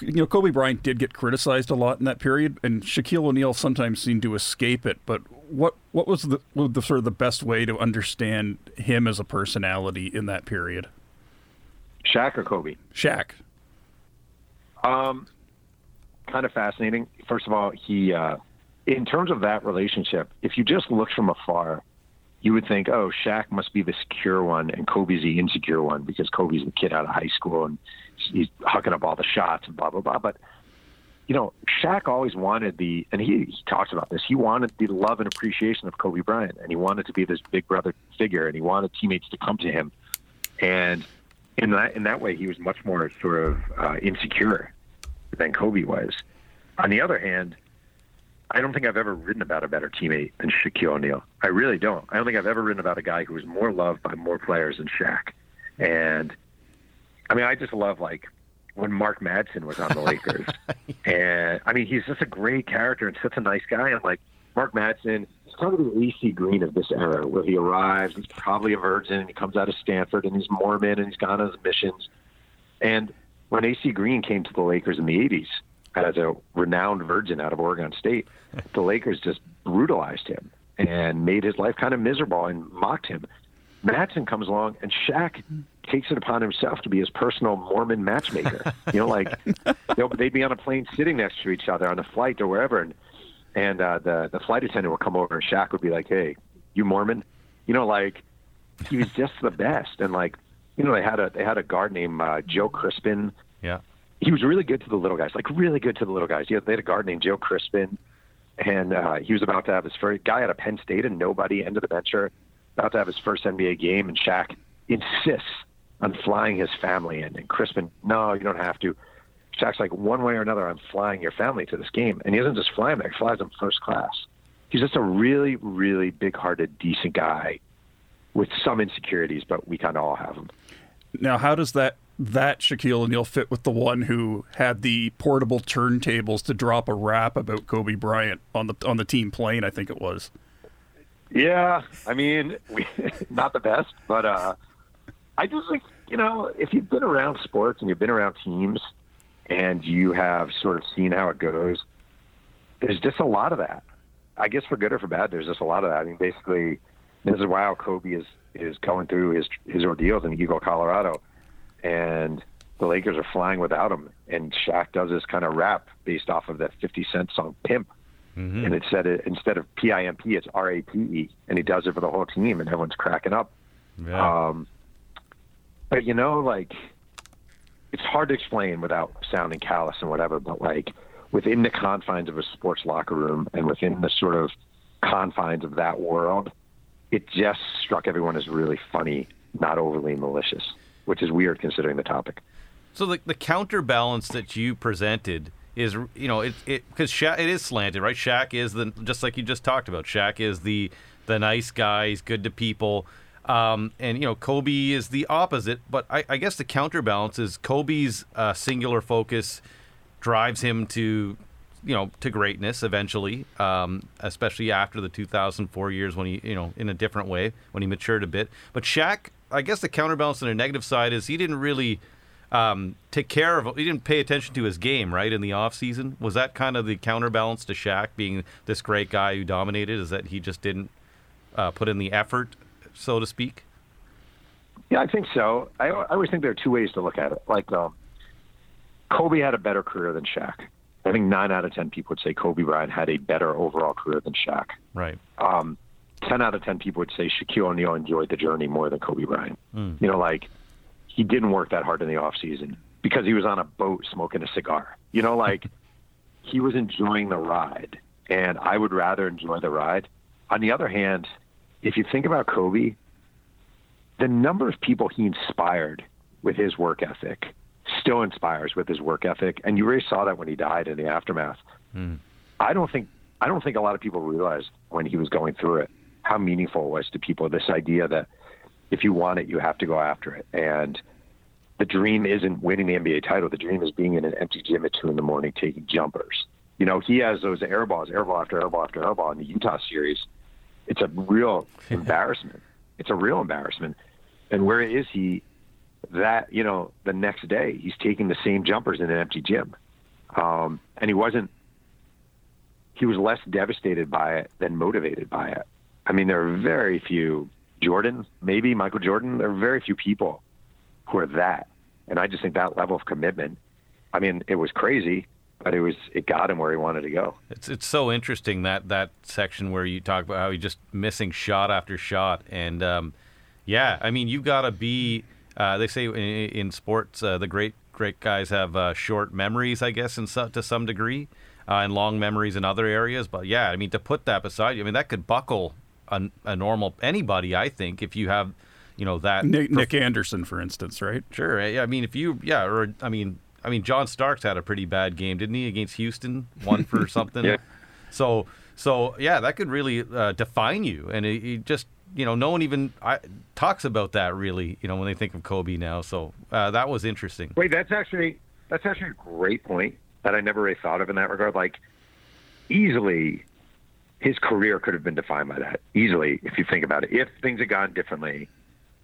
B: you know Kobe Bryant did get criticized a lot in that period, and Shaquille O'Neal sometimes seemed to escape it. But what what was the, the sort of the best way to understand him as a personality in that period?
C: Shaq or Kobe?
B: Shaq.
C: Um, kind of fascinating. First of all, he uh, in terms of that relationship, if you just looked from afar, you would think, oh, Shaq must be the secure one and Kobe's the insecure one because Kobe's the kid out of high school and he's hucking up all the shots and blah blah blah. But you know, Shaq always wanted the, and he, he talks about this. He wanted the love and appreciation of Kobe Bryant, and he wanted to be this big brother figure, and he wanted teammates to come to him. And in that in that way, he was much more sort of uh, insecure than Kobe was. On the other hand, I don't think I've ever written about a better teammate than Shaquille O'Neal. I really don't. I don't think I've ever written about a guy who was more loved by more players than Shaq. And I mean, I just love like when Mark Madsen was on the Lakers. and I mean, he's just a great character and such a nice guy. And like Mark Madsen, he's kind of the AC Green of this era, where he arrives, he's probably a virgin, and he comes out of Stanford, and he's Mormon, and he's gone on his missions. And when AC Green came to the Lakers in the '80s, as a renowned virgin out of Oregon State, the Lakers just brutalized him and made his life kind of miserable and mocked him. Madsen comes along and Shaq takes it upon himself to be his personal Mormon matchmaker. you know, like they'd be on a plane sitting next to each other on a flight or wherever, and and uh, the the flight attendant would come over and Shaq would be like, "Hey, you Mormon?" You know, like he was just the best. And like, you know, they had a they had a guard named uh, Joe Crispin.
A: Yeah.
C: He was really good to the little guys, like really good to the little guys. Yeah, they had a guard named Joe Crispin, and uh, he was about to have his first guy out of Penn State and nobody end of the bencher, about to have his first NBA game, and Shaq insists on flying his family in, and Crispin, no, you don't have to. Shaq's like, one way or another, I'm flying your family to this game, and he doesn't just fly them there; he flies them first class. He's just a really, really big-hearted, decent guy with some insecurities, but we kind of all have them.
B: Now, how does that that Shaquille O'Neal fit with the one who had the portable turntables to drop a rap about Kobe Bryant on the on the team plane? I think it was.
C: Yeah, I mean, we, not the best, but uh, I just think you know if you've been around sports and you've been around teams and you have sort of seen how it goes, there's just a lot of that. I guess for good or for bad, there's just a lot of that. I mean, basically, this is why Kobe is is going through his his ordeals in Eagle, Colorado, and the Lakers are flying without him. And Shaq does this kind of rap based off of that 50 Cent song "Pimp,"
A: Mm-hmm.
C: and it said it instead of P I M P, it's R A P E, and he does it for the whole team, and everyone's cracking up.
A: Yeah.
C: Um, but you know, like it's hard to explain without sounding callous and whatever. But like within the confines of a sports locker room and within the sort of confines of that world, it just struck everyone as really funny, not overly malicious, which is weird considering the topic.
A: So the the counterbalance that you presented is you know it it because Shaq it is slanted right. Shaq is the just like you just talked about. Shaq is the the nice guy. He's good to people. Um, and you know Kobe is the opposite, but I, I guess the counterbalance is Kobe's uh, singular focus drives him to you know to greatness eventually, um, especially after the 2004 years when he you know in a different way when he matured a bit. But Shaq, I guess the counterbalance on the negative side is he didn't really um, take care of. He didn't pay attention to his game right in the off season. Was that kind of the counterbalance to Shaq being this great guy who dominated? Is that he just didn't uh, put in the effort, so to speak?
C: Yeah, I think so. I, I always think there are two ways to look at it. Like, um, Kobe had a better career than Shaq. I think nine out of ten people would say Kobe Bryant had a better overall career than Shaq.
A: Right.
C: Um, ten out of ten people would say Shaquille O'Neal enjoyed the journey more than Kobe Bryant.
A: Mm.
C: You know, like he didn't work that hard in the off season because he was on a boat smoking a cigar. You know, like he was enjoying the ride, and I would rather enjoy the ride. On the other hand, if you think about Kobe, the number of people he inspired with his work ethic still inspires with his work ethic, and you really saw that when he died in the aftermath.
A: Mm.
C: I don't think I don't think a lot of people realized when he was going through it how meaningful it was to people. This idea that if you want it, you have to go after it, and the dream isn't winning the NBA title. The dream is being in an empty gym at two in the morning taking jumpers. You know, he has those air balls, air ball after air ball after air ball in the Utah series. It's a real embarrassment. It's a real embarrassment. And where is he? That you know, the next day he's taking the same jumpers in an empty gym, um, and he wasn't. He was less devastated by it than motivated by it. I mean, there are very few. Jordan, maybe Michael Jordan. There are very few people who are that, and I just think that level of commitment. I mean, it was crazy, but it was it got him where he wanted to go.
A: It's it's so interesting that that section where you talk about how he just missing shot after shot, and um, yeah, I mean you've got to be. Uh, they say in, in sports, uh, the great great guys have uh, short memories, I guess, in to some degree, uh, and long memories in other areas. But yeah, I mean to put that beside you, I mean that could buckle a, a normal anybody. I think if you have, you know that
B: Nick, Nick Anderson, for instance, right?
A: Sure. I mean, if you, yeah, or I mean, I mean, John Starks had a pretty bad game, didn't he, against Houston? One for something.
C: Yeah.
A: So, so yeah, that could really uh, define you, and it, it just, you know, no one even I, talks about that really, you know, when they think of Kobe now. So uh, that was interesting.
C: Wait, that's actually that's actually a great point that I never really thought of in that regard. Like, easily, his career could have been defined by that. Easily, if you think about it, if things had gone differently,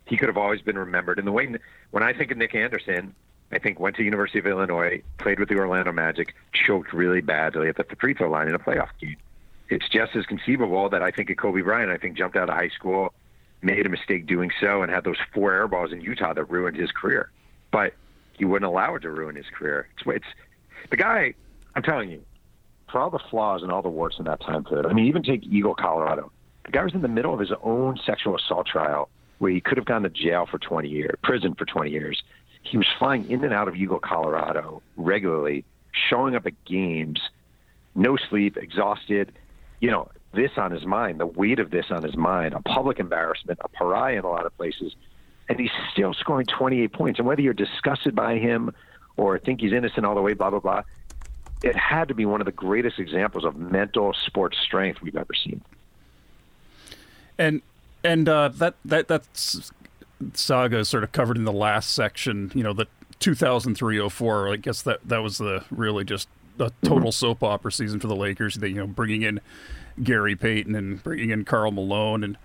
C: he could have always been remembered. And the way when I think of Nick Anderson, I think went to University of Illinois, played with the Orlando Magic, choked really badly at the free throw line in a playoff game. It's just as conceivable that I think of Kobe Bryant. I think jumped out of high school, made a mistake doing so, and had those four air balls in Utah that ruined his career. But he wouldn't allow it to ruin his career. It's, it's the guy. I'm telling you, for all the flaws and all the warts in that time period. I mean, even take Eagle, Colorado. The guy was in the middle of his own sexual assault trial where he could have gone to jail for 20 years, prison for 20 years. He was flying in and out of Eagle, Colorado regularly, showing up at games, no sleep, exhausted. You know, this on his mind, the weight of this on his mind, a public embarrassment, a pariah in a lot of places, and he's still scoring 28 points. And whether you're disgusted by him or think he's innocent all the way, blah blah blah, it had to be one of the greatest examples of mental sports strength we've ever seen.
B: And and uh, that that that's saga is sort of covered in the last section. You know, the 2003-04. I guess that that was the really just a total soap opera season for the Lakers. They you know bringing in Gary Payton and bringing in Karl Malone and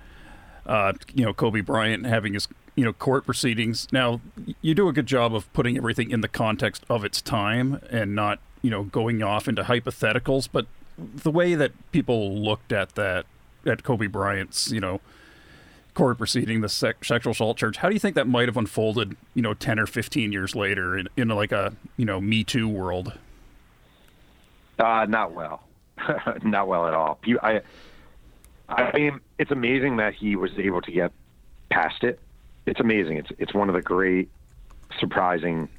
B: uh, you know Kobe Bryant having his you know court proceedings. Now you do a good job of putting everything in the context of its time and not you know going off into hypotheticals. But the way that people looked at that at Kobe Bryant's you know court proceeding, the sec- sexual assault charge. How do you think that might have unfolded, you know, ten or fifteen years later in, in like a you know Me Too world?
C: Uh, not well, not well at all. I, I mean, it's amazing that he was able to get past it. It's amazing. It's it's one of the great, surprising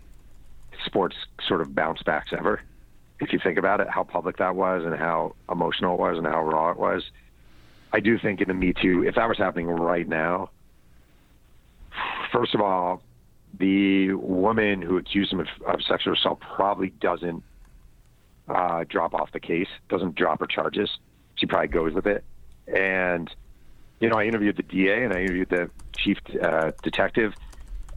C: sports sort of bounce backs ever. If you think about it, how public that was and how emotional it was and how raw it was. I do think in the Me Too, if that was happening right now, first of all, the woman who accused him of, of sexual assault probably doesn't uh, drop off the case, doesn't drop her charges. She probably goes with it. And, you know, I interviewed the DA and I interviewed the chief uh, detective,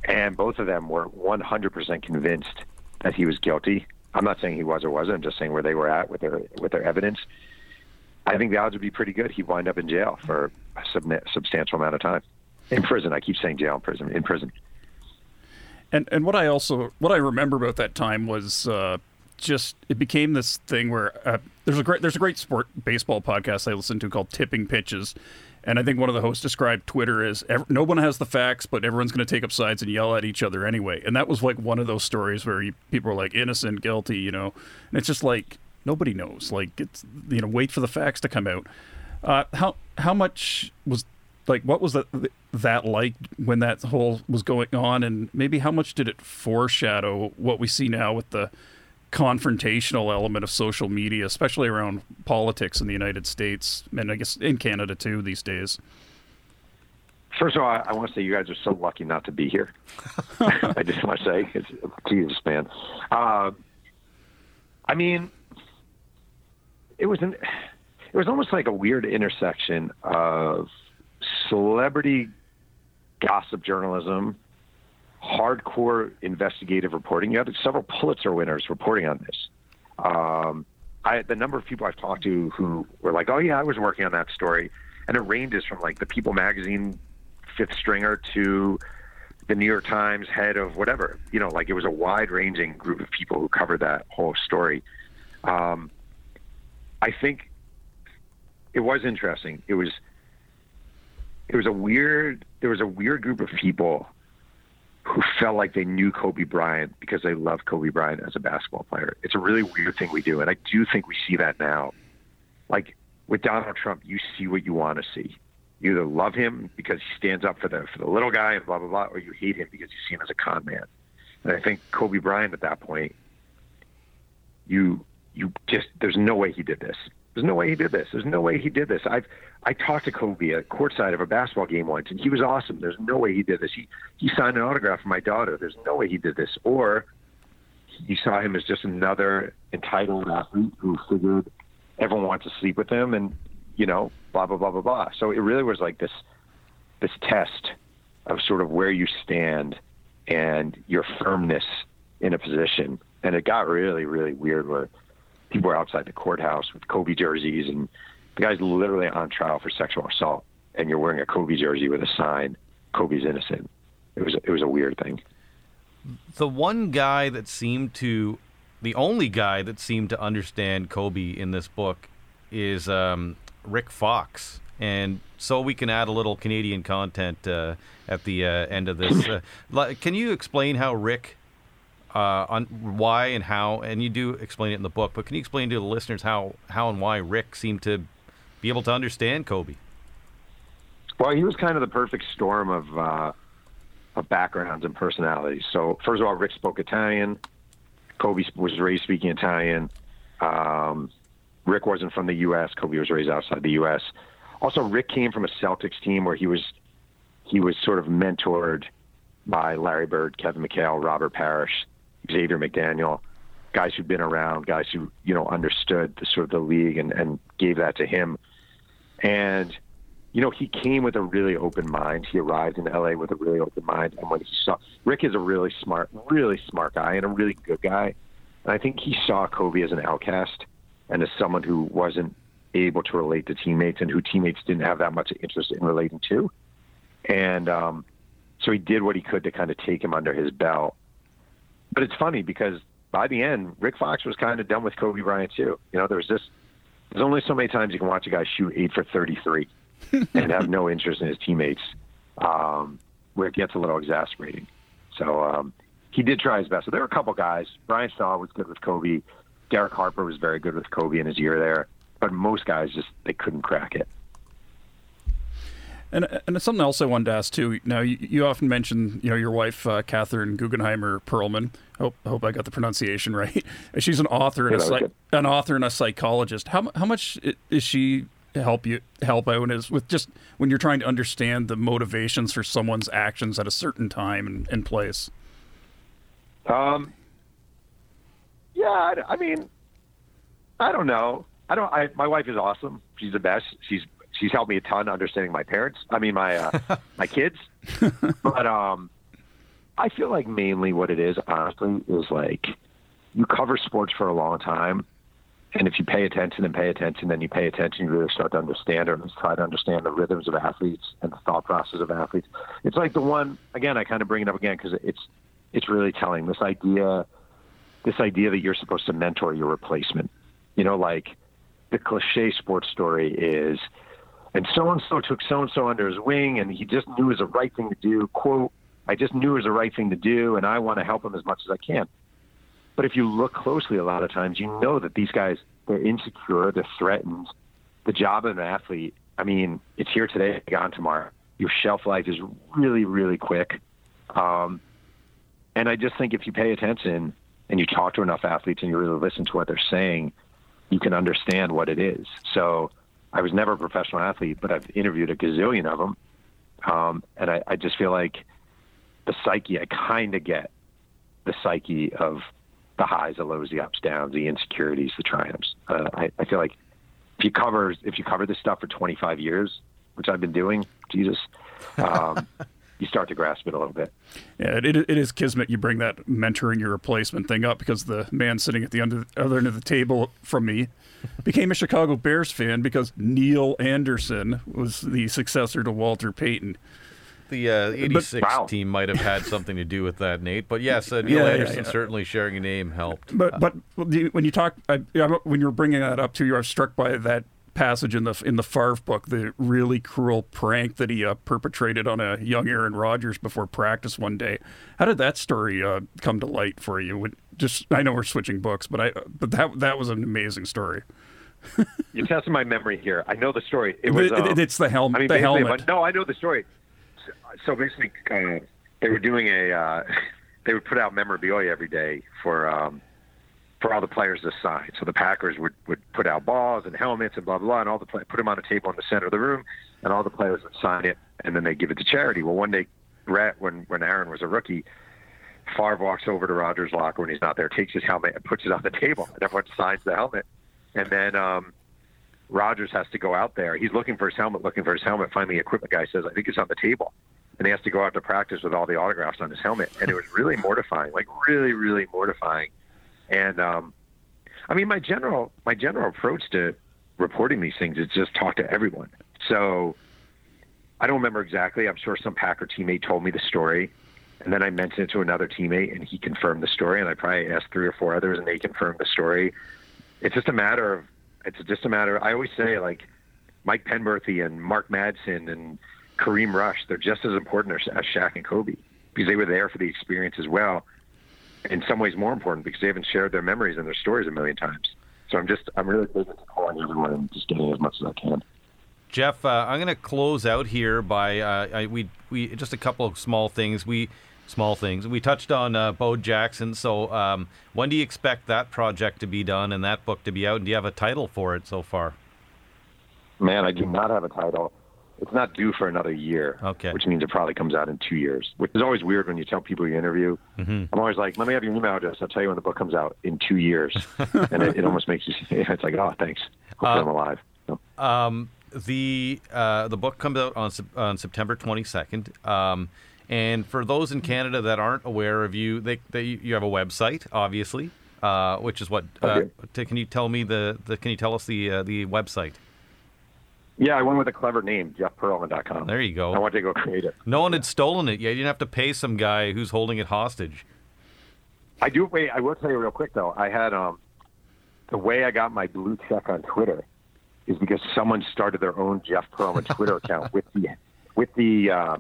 C: and both of them were 100% convinced that he was guilty. I'm not saying he was or wasn't. I'm just saying where they were at with their with their evidence. I think the odds would be pretty good he'd wind up in jail for a sub- substantial amount of time. In prison. I keep saying jail in prison. In prison.
B: And and what I also what I remember about that time was uh, just it became this thing where uh, there's a great there's a great sport baseball podcast I listen to called Tipping Pitches, and I think one of the hosts described Twitter as no one has the facts, but everyone's going to take up sides and yell at each other anyway. And that was like one of those stories where you, people were like innocent, guilty, you know, and it's just like nobody knows. Like it's you know, wait for the facts to come out. Uh, how how much was like what was that that like when that whole was going on, and maybe how much did it foreshadow what we see now with the confrontational element of social media, especially around politics in the United States and I guess in Canada too these days?
C: First of all, I, I want to say you guys are so lucky not to be here. I just want to say, it's, Jesus, man. Uh, I mean, it was an it was almost like a weird intersection of celebrity gossip journalism, hardcore investigative reporting. You had several Pulitzer winners reporting on this. Um, I, the number of people I've talked to who were like, "Oh yeah, I was working on that story," and it ranges from like the People magazine fifth stringer to the New York Times head of whatever. You know, like it was a wide ranging group of people who covered that whole story. Um, I think it was interesting. It was it was a weird there was a weird group of people who felt like they knew Kobe Bryant because they loved Kobe Bryant as a basketball player. It's a really weird thing we do, and I do think we see that now. Like with Donald Trump, you see what you want to see. You either love him because he stands up for the for the little guy and blah blah blah, or you hate him because you see him as a con man. And I think Kobe Bryant at that point, you you just there's no way he did this. There's no way he did this. There's no way he did this. I've I talked to Kobe at courtside of a basketball game once, and he was awesome. There's no way he did this. He he signed an autograph for my daughter. There's no way he did this. Or you saw him as just another entitled athlete who figured everyone wants to sleep with him, and you know, blah blah blah blah blah. So it really was like this this test of sort of where you stand and your firmness in a position. And it got really, really weird where people were outside the courthouse with Kobe jerseys, and the guy's literally on trial for sexual assault, and you're wearing a Kobe jersey with a sign, "Kobe's innocent." It was it was a weird thing.
A: The one guy that seemed to, the only guy that seemed to understand Kobe in this book, is um, Rick Fox, and so we can add a little Canadian content uh, at the uh, end of this. Uh, can you explain how Rick uh, on why and how, and you do explain it in the book, but can you explain to the listeners how, how and why Rick seemed to be able to understand Kobe?
C: Well, he was kind of the perfect storm of uh, of backgrounds and personalities. So, first of all, Rick spoke Italian. Kobe was raised speaking Italian. Um, Rick wasn't from the U.S. Kobe was raised outside the U.S. Also, Rick came from a Celtics team where he was he was sort of mentored by Larry Bird, Kevin McHale, Robert Parish, Xavier McDaniel, guys who'd been around, guys who you know understood the sort of the league and, and gave that to him. And you know, he came with a really open mind. He arrived in LA with a really open mind, and when he saw Rick is a really smart, really smart guy and a really good guy, and I think he saw Kobe as an outcast and as someone who wasn't able to relate to teammates and who teammates didn't have that much interest in relating to. And um, so he did what he could to kind of take him under his belt. But it's funny because by the end, Rick Fox was kind of done with Kobe Bryant too. You know, there's just there's only so many times you can watch a guy shoot eight for 33 and have no interest in his teammates, um, where it gets a little exasperating. So um, he did try his best. So there were a couple guys. Brian Shaw was good with Kobe. Derek Harper was very good with Kobe in his year there, but most guys just they couldn't crack it.
B: And and something else I wanted to ask too. Now you, you often mention you know your wife uh, Catherine Guggenheimer Pearlman. Hope hope I got the pronunciation right. She's an author and
C: yeah,
B: a an author and a psychologist. How how much is she help you help out is with just when you're trying to understand the motivations for someone's actions at a certain time and, and place?
C: Um, yeah, I, I mean, I don't know. I don't. I, my wife is awesome. She's the best. She's she's helped me a ton understanding my parents. I mean, my uh, my kids. but um, I feel like mainly what it is, honestly, is like you cover sports for a long time, and if you pay attention and pay attention, then you pay attention, you really start to understand or try to understand the rhythms of athletes and the thought process of athletes. It's like the one again. I kind of bring it up again because it's it's really telling this idea this idea that you're supposed to mentor your replacement. You know, like the cliche sports story is, and so and so took so and so under his wing, and he just knew it was the right thing to do. Quote, I just knew it was the right thing to do, and I want to help him as much as I can. But if you look closely, a lot of times you know that these guys they're insecure, they're threatened. The job of an athlete, I mean, it's here today, gone tomorrow. Your shelf life is really, really quick. Um, and I just think if you pay attention and you talk to enough athletes and you really listen to what they're saying, you can understand what it is. So I was never a professional athlete, but I've interviewed a gazillion of them. Um, and I, I just feel like the psyche, I kind of get the psyche of the highs, the lows, the ups, downs, the insecurities, the triumphs. Uh, I, I feel like if you cover if you cover this stuff for 25 years, which I've been doing, Jesus, um, you start to grasp it a little bit.
B: Yeah, it, it is kismet. You bring that mentoring your replacement thing up because the man sitting at the other end of the table from me became a Chicago Bears fan because Neal Anderson was the successor to Walter Payton.
A: The uh, 86 but, wow. team might have had something to do with that, Nate. But yes, uh, Neal yeah, Anderson yeah, yeah. certainly sharing a name helped.
B: But but when you talk, I, when you were bringing that up too, you are struck by that passage in the in the Favre book, the really cruel prank that he uh, perpetrated on a young Aaron Rodgers before practice one day. How did that story uh, come to light for you? Just I know we're switching books, but I but that that was an amazing story.
C: You're testing my memory here. I know the story. It was. Um,
B: it's the helmet. I mean, the helmet.
C: no, I know the story. So basically, uh, they were doing a. Uh, they would put out memorabilia every day for um, for all the players to sign. So the Packers would, would put out balls and helmets and blah, blah, blah, and all the play, put them on a table in the center of the room, and all the players would sign it, and then they give it to charity. Well, one day, Brett, when, when Aaron was a rookie, Favre walks over to Rodgers' locker when he's not there, takes his helmet and puts it on the table, and everyone signs the helmet. And then um, Rodgers has to go out there. He's looking for his helmet, looking for his helmet. Finally, the equipment guy says, I think it's on the table. And he has to go out to practice with all the autographs on his helmet. And it was really mortifying, like really, really mortifying. And um, I mean, my general my general approach to reporting these things is just talk to everyone. So I don't remember exactly. I'm sure some Packer teammate told me the story, and then I mentioned it to another teammate, and he confirmed the story. And I probably asked three or four others, and they confirmed the story. It's just a matter of it's just a matter. I always say like Mike Penberthy and Mark Madsen and Kareem Rush. They're just as important as Shaq and Kobe because they were there for the experience as well in some ways more important because they haven't shared their memories and their stories a million times. So I'm just I'm really big into calling everyone and just getting as much as I can.
A: Jeff, uh, I'm going to close out here by uh, I, we we just a couple of small things. We small things. We touched on uh, Bo Jackson. So um, when do you expect that project to be done and that book to be out? And do you have a title for it so far?
C: Man, I do not have a title. It's not due for another year.
A: Okay.
C: Which means it probably comes out in two years. Which is always weird when you tell people you interview.
A: Mm-hmm.
C: I'm always like, let me have your email address. I'll tell you when the book comes out in two years. and it, it almost makes you. It's like, oh, thanks. Hopefully
A: Uh,
C: I'm alive. So,
A: Um, the uh, the book comes out on on September 22nd. Um, and for those in Canada that aren't aware of you, they, they you have a website, obviously, uh, which is what. Uh, t- can you tell me the, the Can you tell us the uh, the website?
C: Yeah, I went with a clever name, jeffpearlman.com.
A: There you go.
C: I
A: go.
C: want to go creative.
A: No one had stolen it yet. You didn't have to pay some guy who's holding it hostage.
C: I do. Wait, I will tell you real quick though. I had um, the way I got my blue check on Twitter is because someone started their own Jeff Pearlman Twitter account with the with the uh,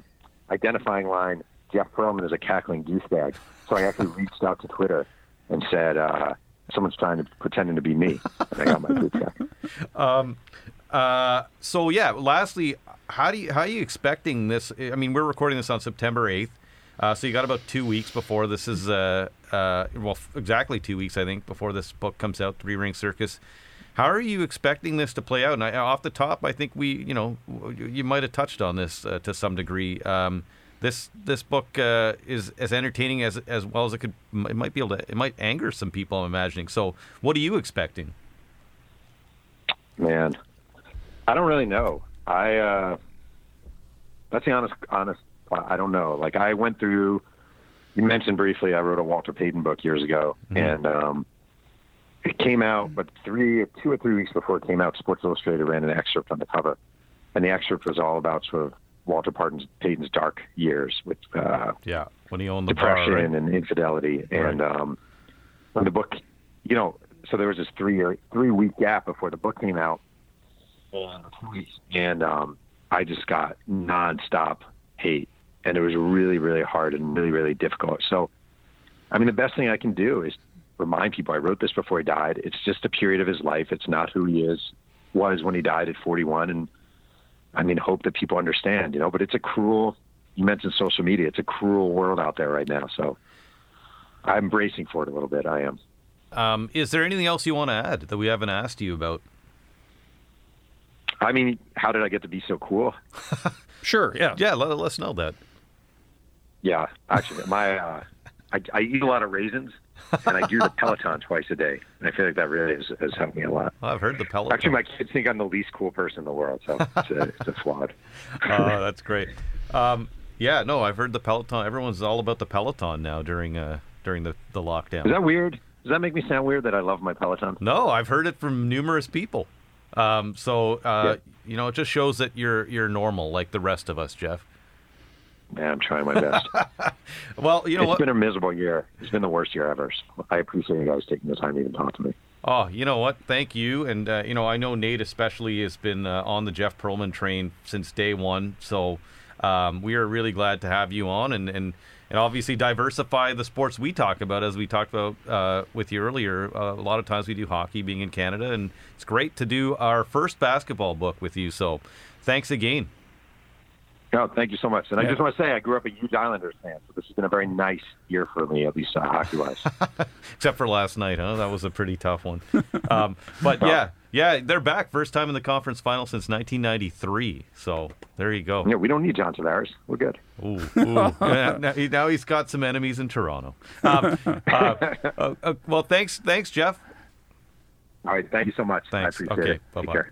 C: identifying line Jeff Pearlman is a cackling douchebag. So I actually reached out to Twitter and said uh, someone's trying to pretending to be me, and I got my blue check.
A: Uh, so yeah. Lastly, how do you how are you expecting this? I mean, we're recording this on September eighth, uh, so you got about two weeks before this is uh, uh, well, exactly two weeks I think before this book comes out, Three Ring Circus. How are you expecting this to play out? And I, off the top, I think we, you know, you might have touched on this uh, to some degree. Um, this this book uh, is as entertaining as as well as it could. It might be able to. It might anger some people. I'm imagining. So, what are you expecting?
C: Man, I don't really know. I uh, that's the honest honest. I don't know. Like I went through. You mentioned briefly. I wrote a Walter Payton book years ago, and um, it came out, but three, two or three weeks before it came out, Sports Illustrated ran an excerpt on the cover, and the excerpt was all about sort of Walter Payton's, Payton's dark years with uh,
A: Yeah, when he owned the
C: depression
A: bar, right?
C: and infidelity. And um, when the book, you know, so there was this three year, three week gap before the book came out, and um, I just got nonstop hate, and it was really, really hard and really, really difficult. So, I mean, the best thing I can do is remind people. I wrote this before he died. It's just a period of his life. It's not who he is was when he died at 41, and I mean, hope that people understand, you know. But it's a cruel. You mentioned social media. It's a cruel world out there right now. So I'm bracing for it a little bit. I am.
A: Um, is there anything else you want to add that we haven't asked you about?
C: I mean, how did I get to be so cool?
B: Sure, yeah.
A: Yeah, let, let us know that.
C: Yeah, actually, my uh, I, I eat a lot of raisins, and I do the Peloton twice a day, and I feel like that really has, has helped me a lot.
A: Well, I've heard the Peloton.
C: Actually, my kids think I'm the least cool person in the world, so it's a, it's a flawed.
A: oh, that's great. Um, yeah, no, I've heard the Peloton. Everyone's all about the Peloton now during uh, during the, the lockdown.
C: Is that weird? Does that make me sound weird that I love my Peloton?
A: No, I've heard it from numerous people. Um, so uh,
C: Yeah.
A: you know, it just shows that you're you're normal like the rest of us, Jeff.
C: Yeah, I'm trying my best.
A: Well, you know
C: it's
A: what?
C: been a miserable year. It's been the worst year ever. So I appreciate you guys taking the time to even talk to me.
A: Oh, you know what? Thank you. And, uh, you know, I know Nate especially has been uh, on the Jeff Pearlman train since day one. So um, we are really glad to have you on and, and, and obviously diversify the sports we talk about, as we talked about uh, with you earlier. Uh, a lot of times we do hockey being in Canada, and it's great to do our first basketball book with you. So thanks again.
C: No, thank you so much. And I just want to say I grew up a huge Islanders fan, so this has been a very nice year for me, at least uh, hockey-wise.
A: Except for last night, huh? That was a pretty tough one. Um, but yeah, yeah, they're back. First time in the conference final since 1993. So there you go.
C: yeah, we don't need John Tavares. We're good.
A: Ooh, ooh. Now, now he's got some enemies in Toronto. Um, uh, uh, uh, well, thanks, thanks, Jeff.
C: All right, thank you so much.
A: Thanks.
C: I appreciate
A: Okay,
C: it.
A: bye-bye.
C: Take care.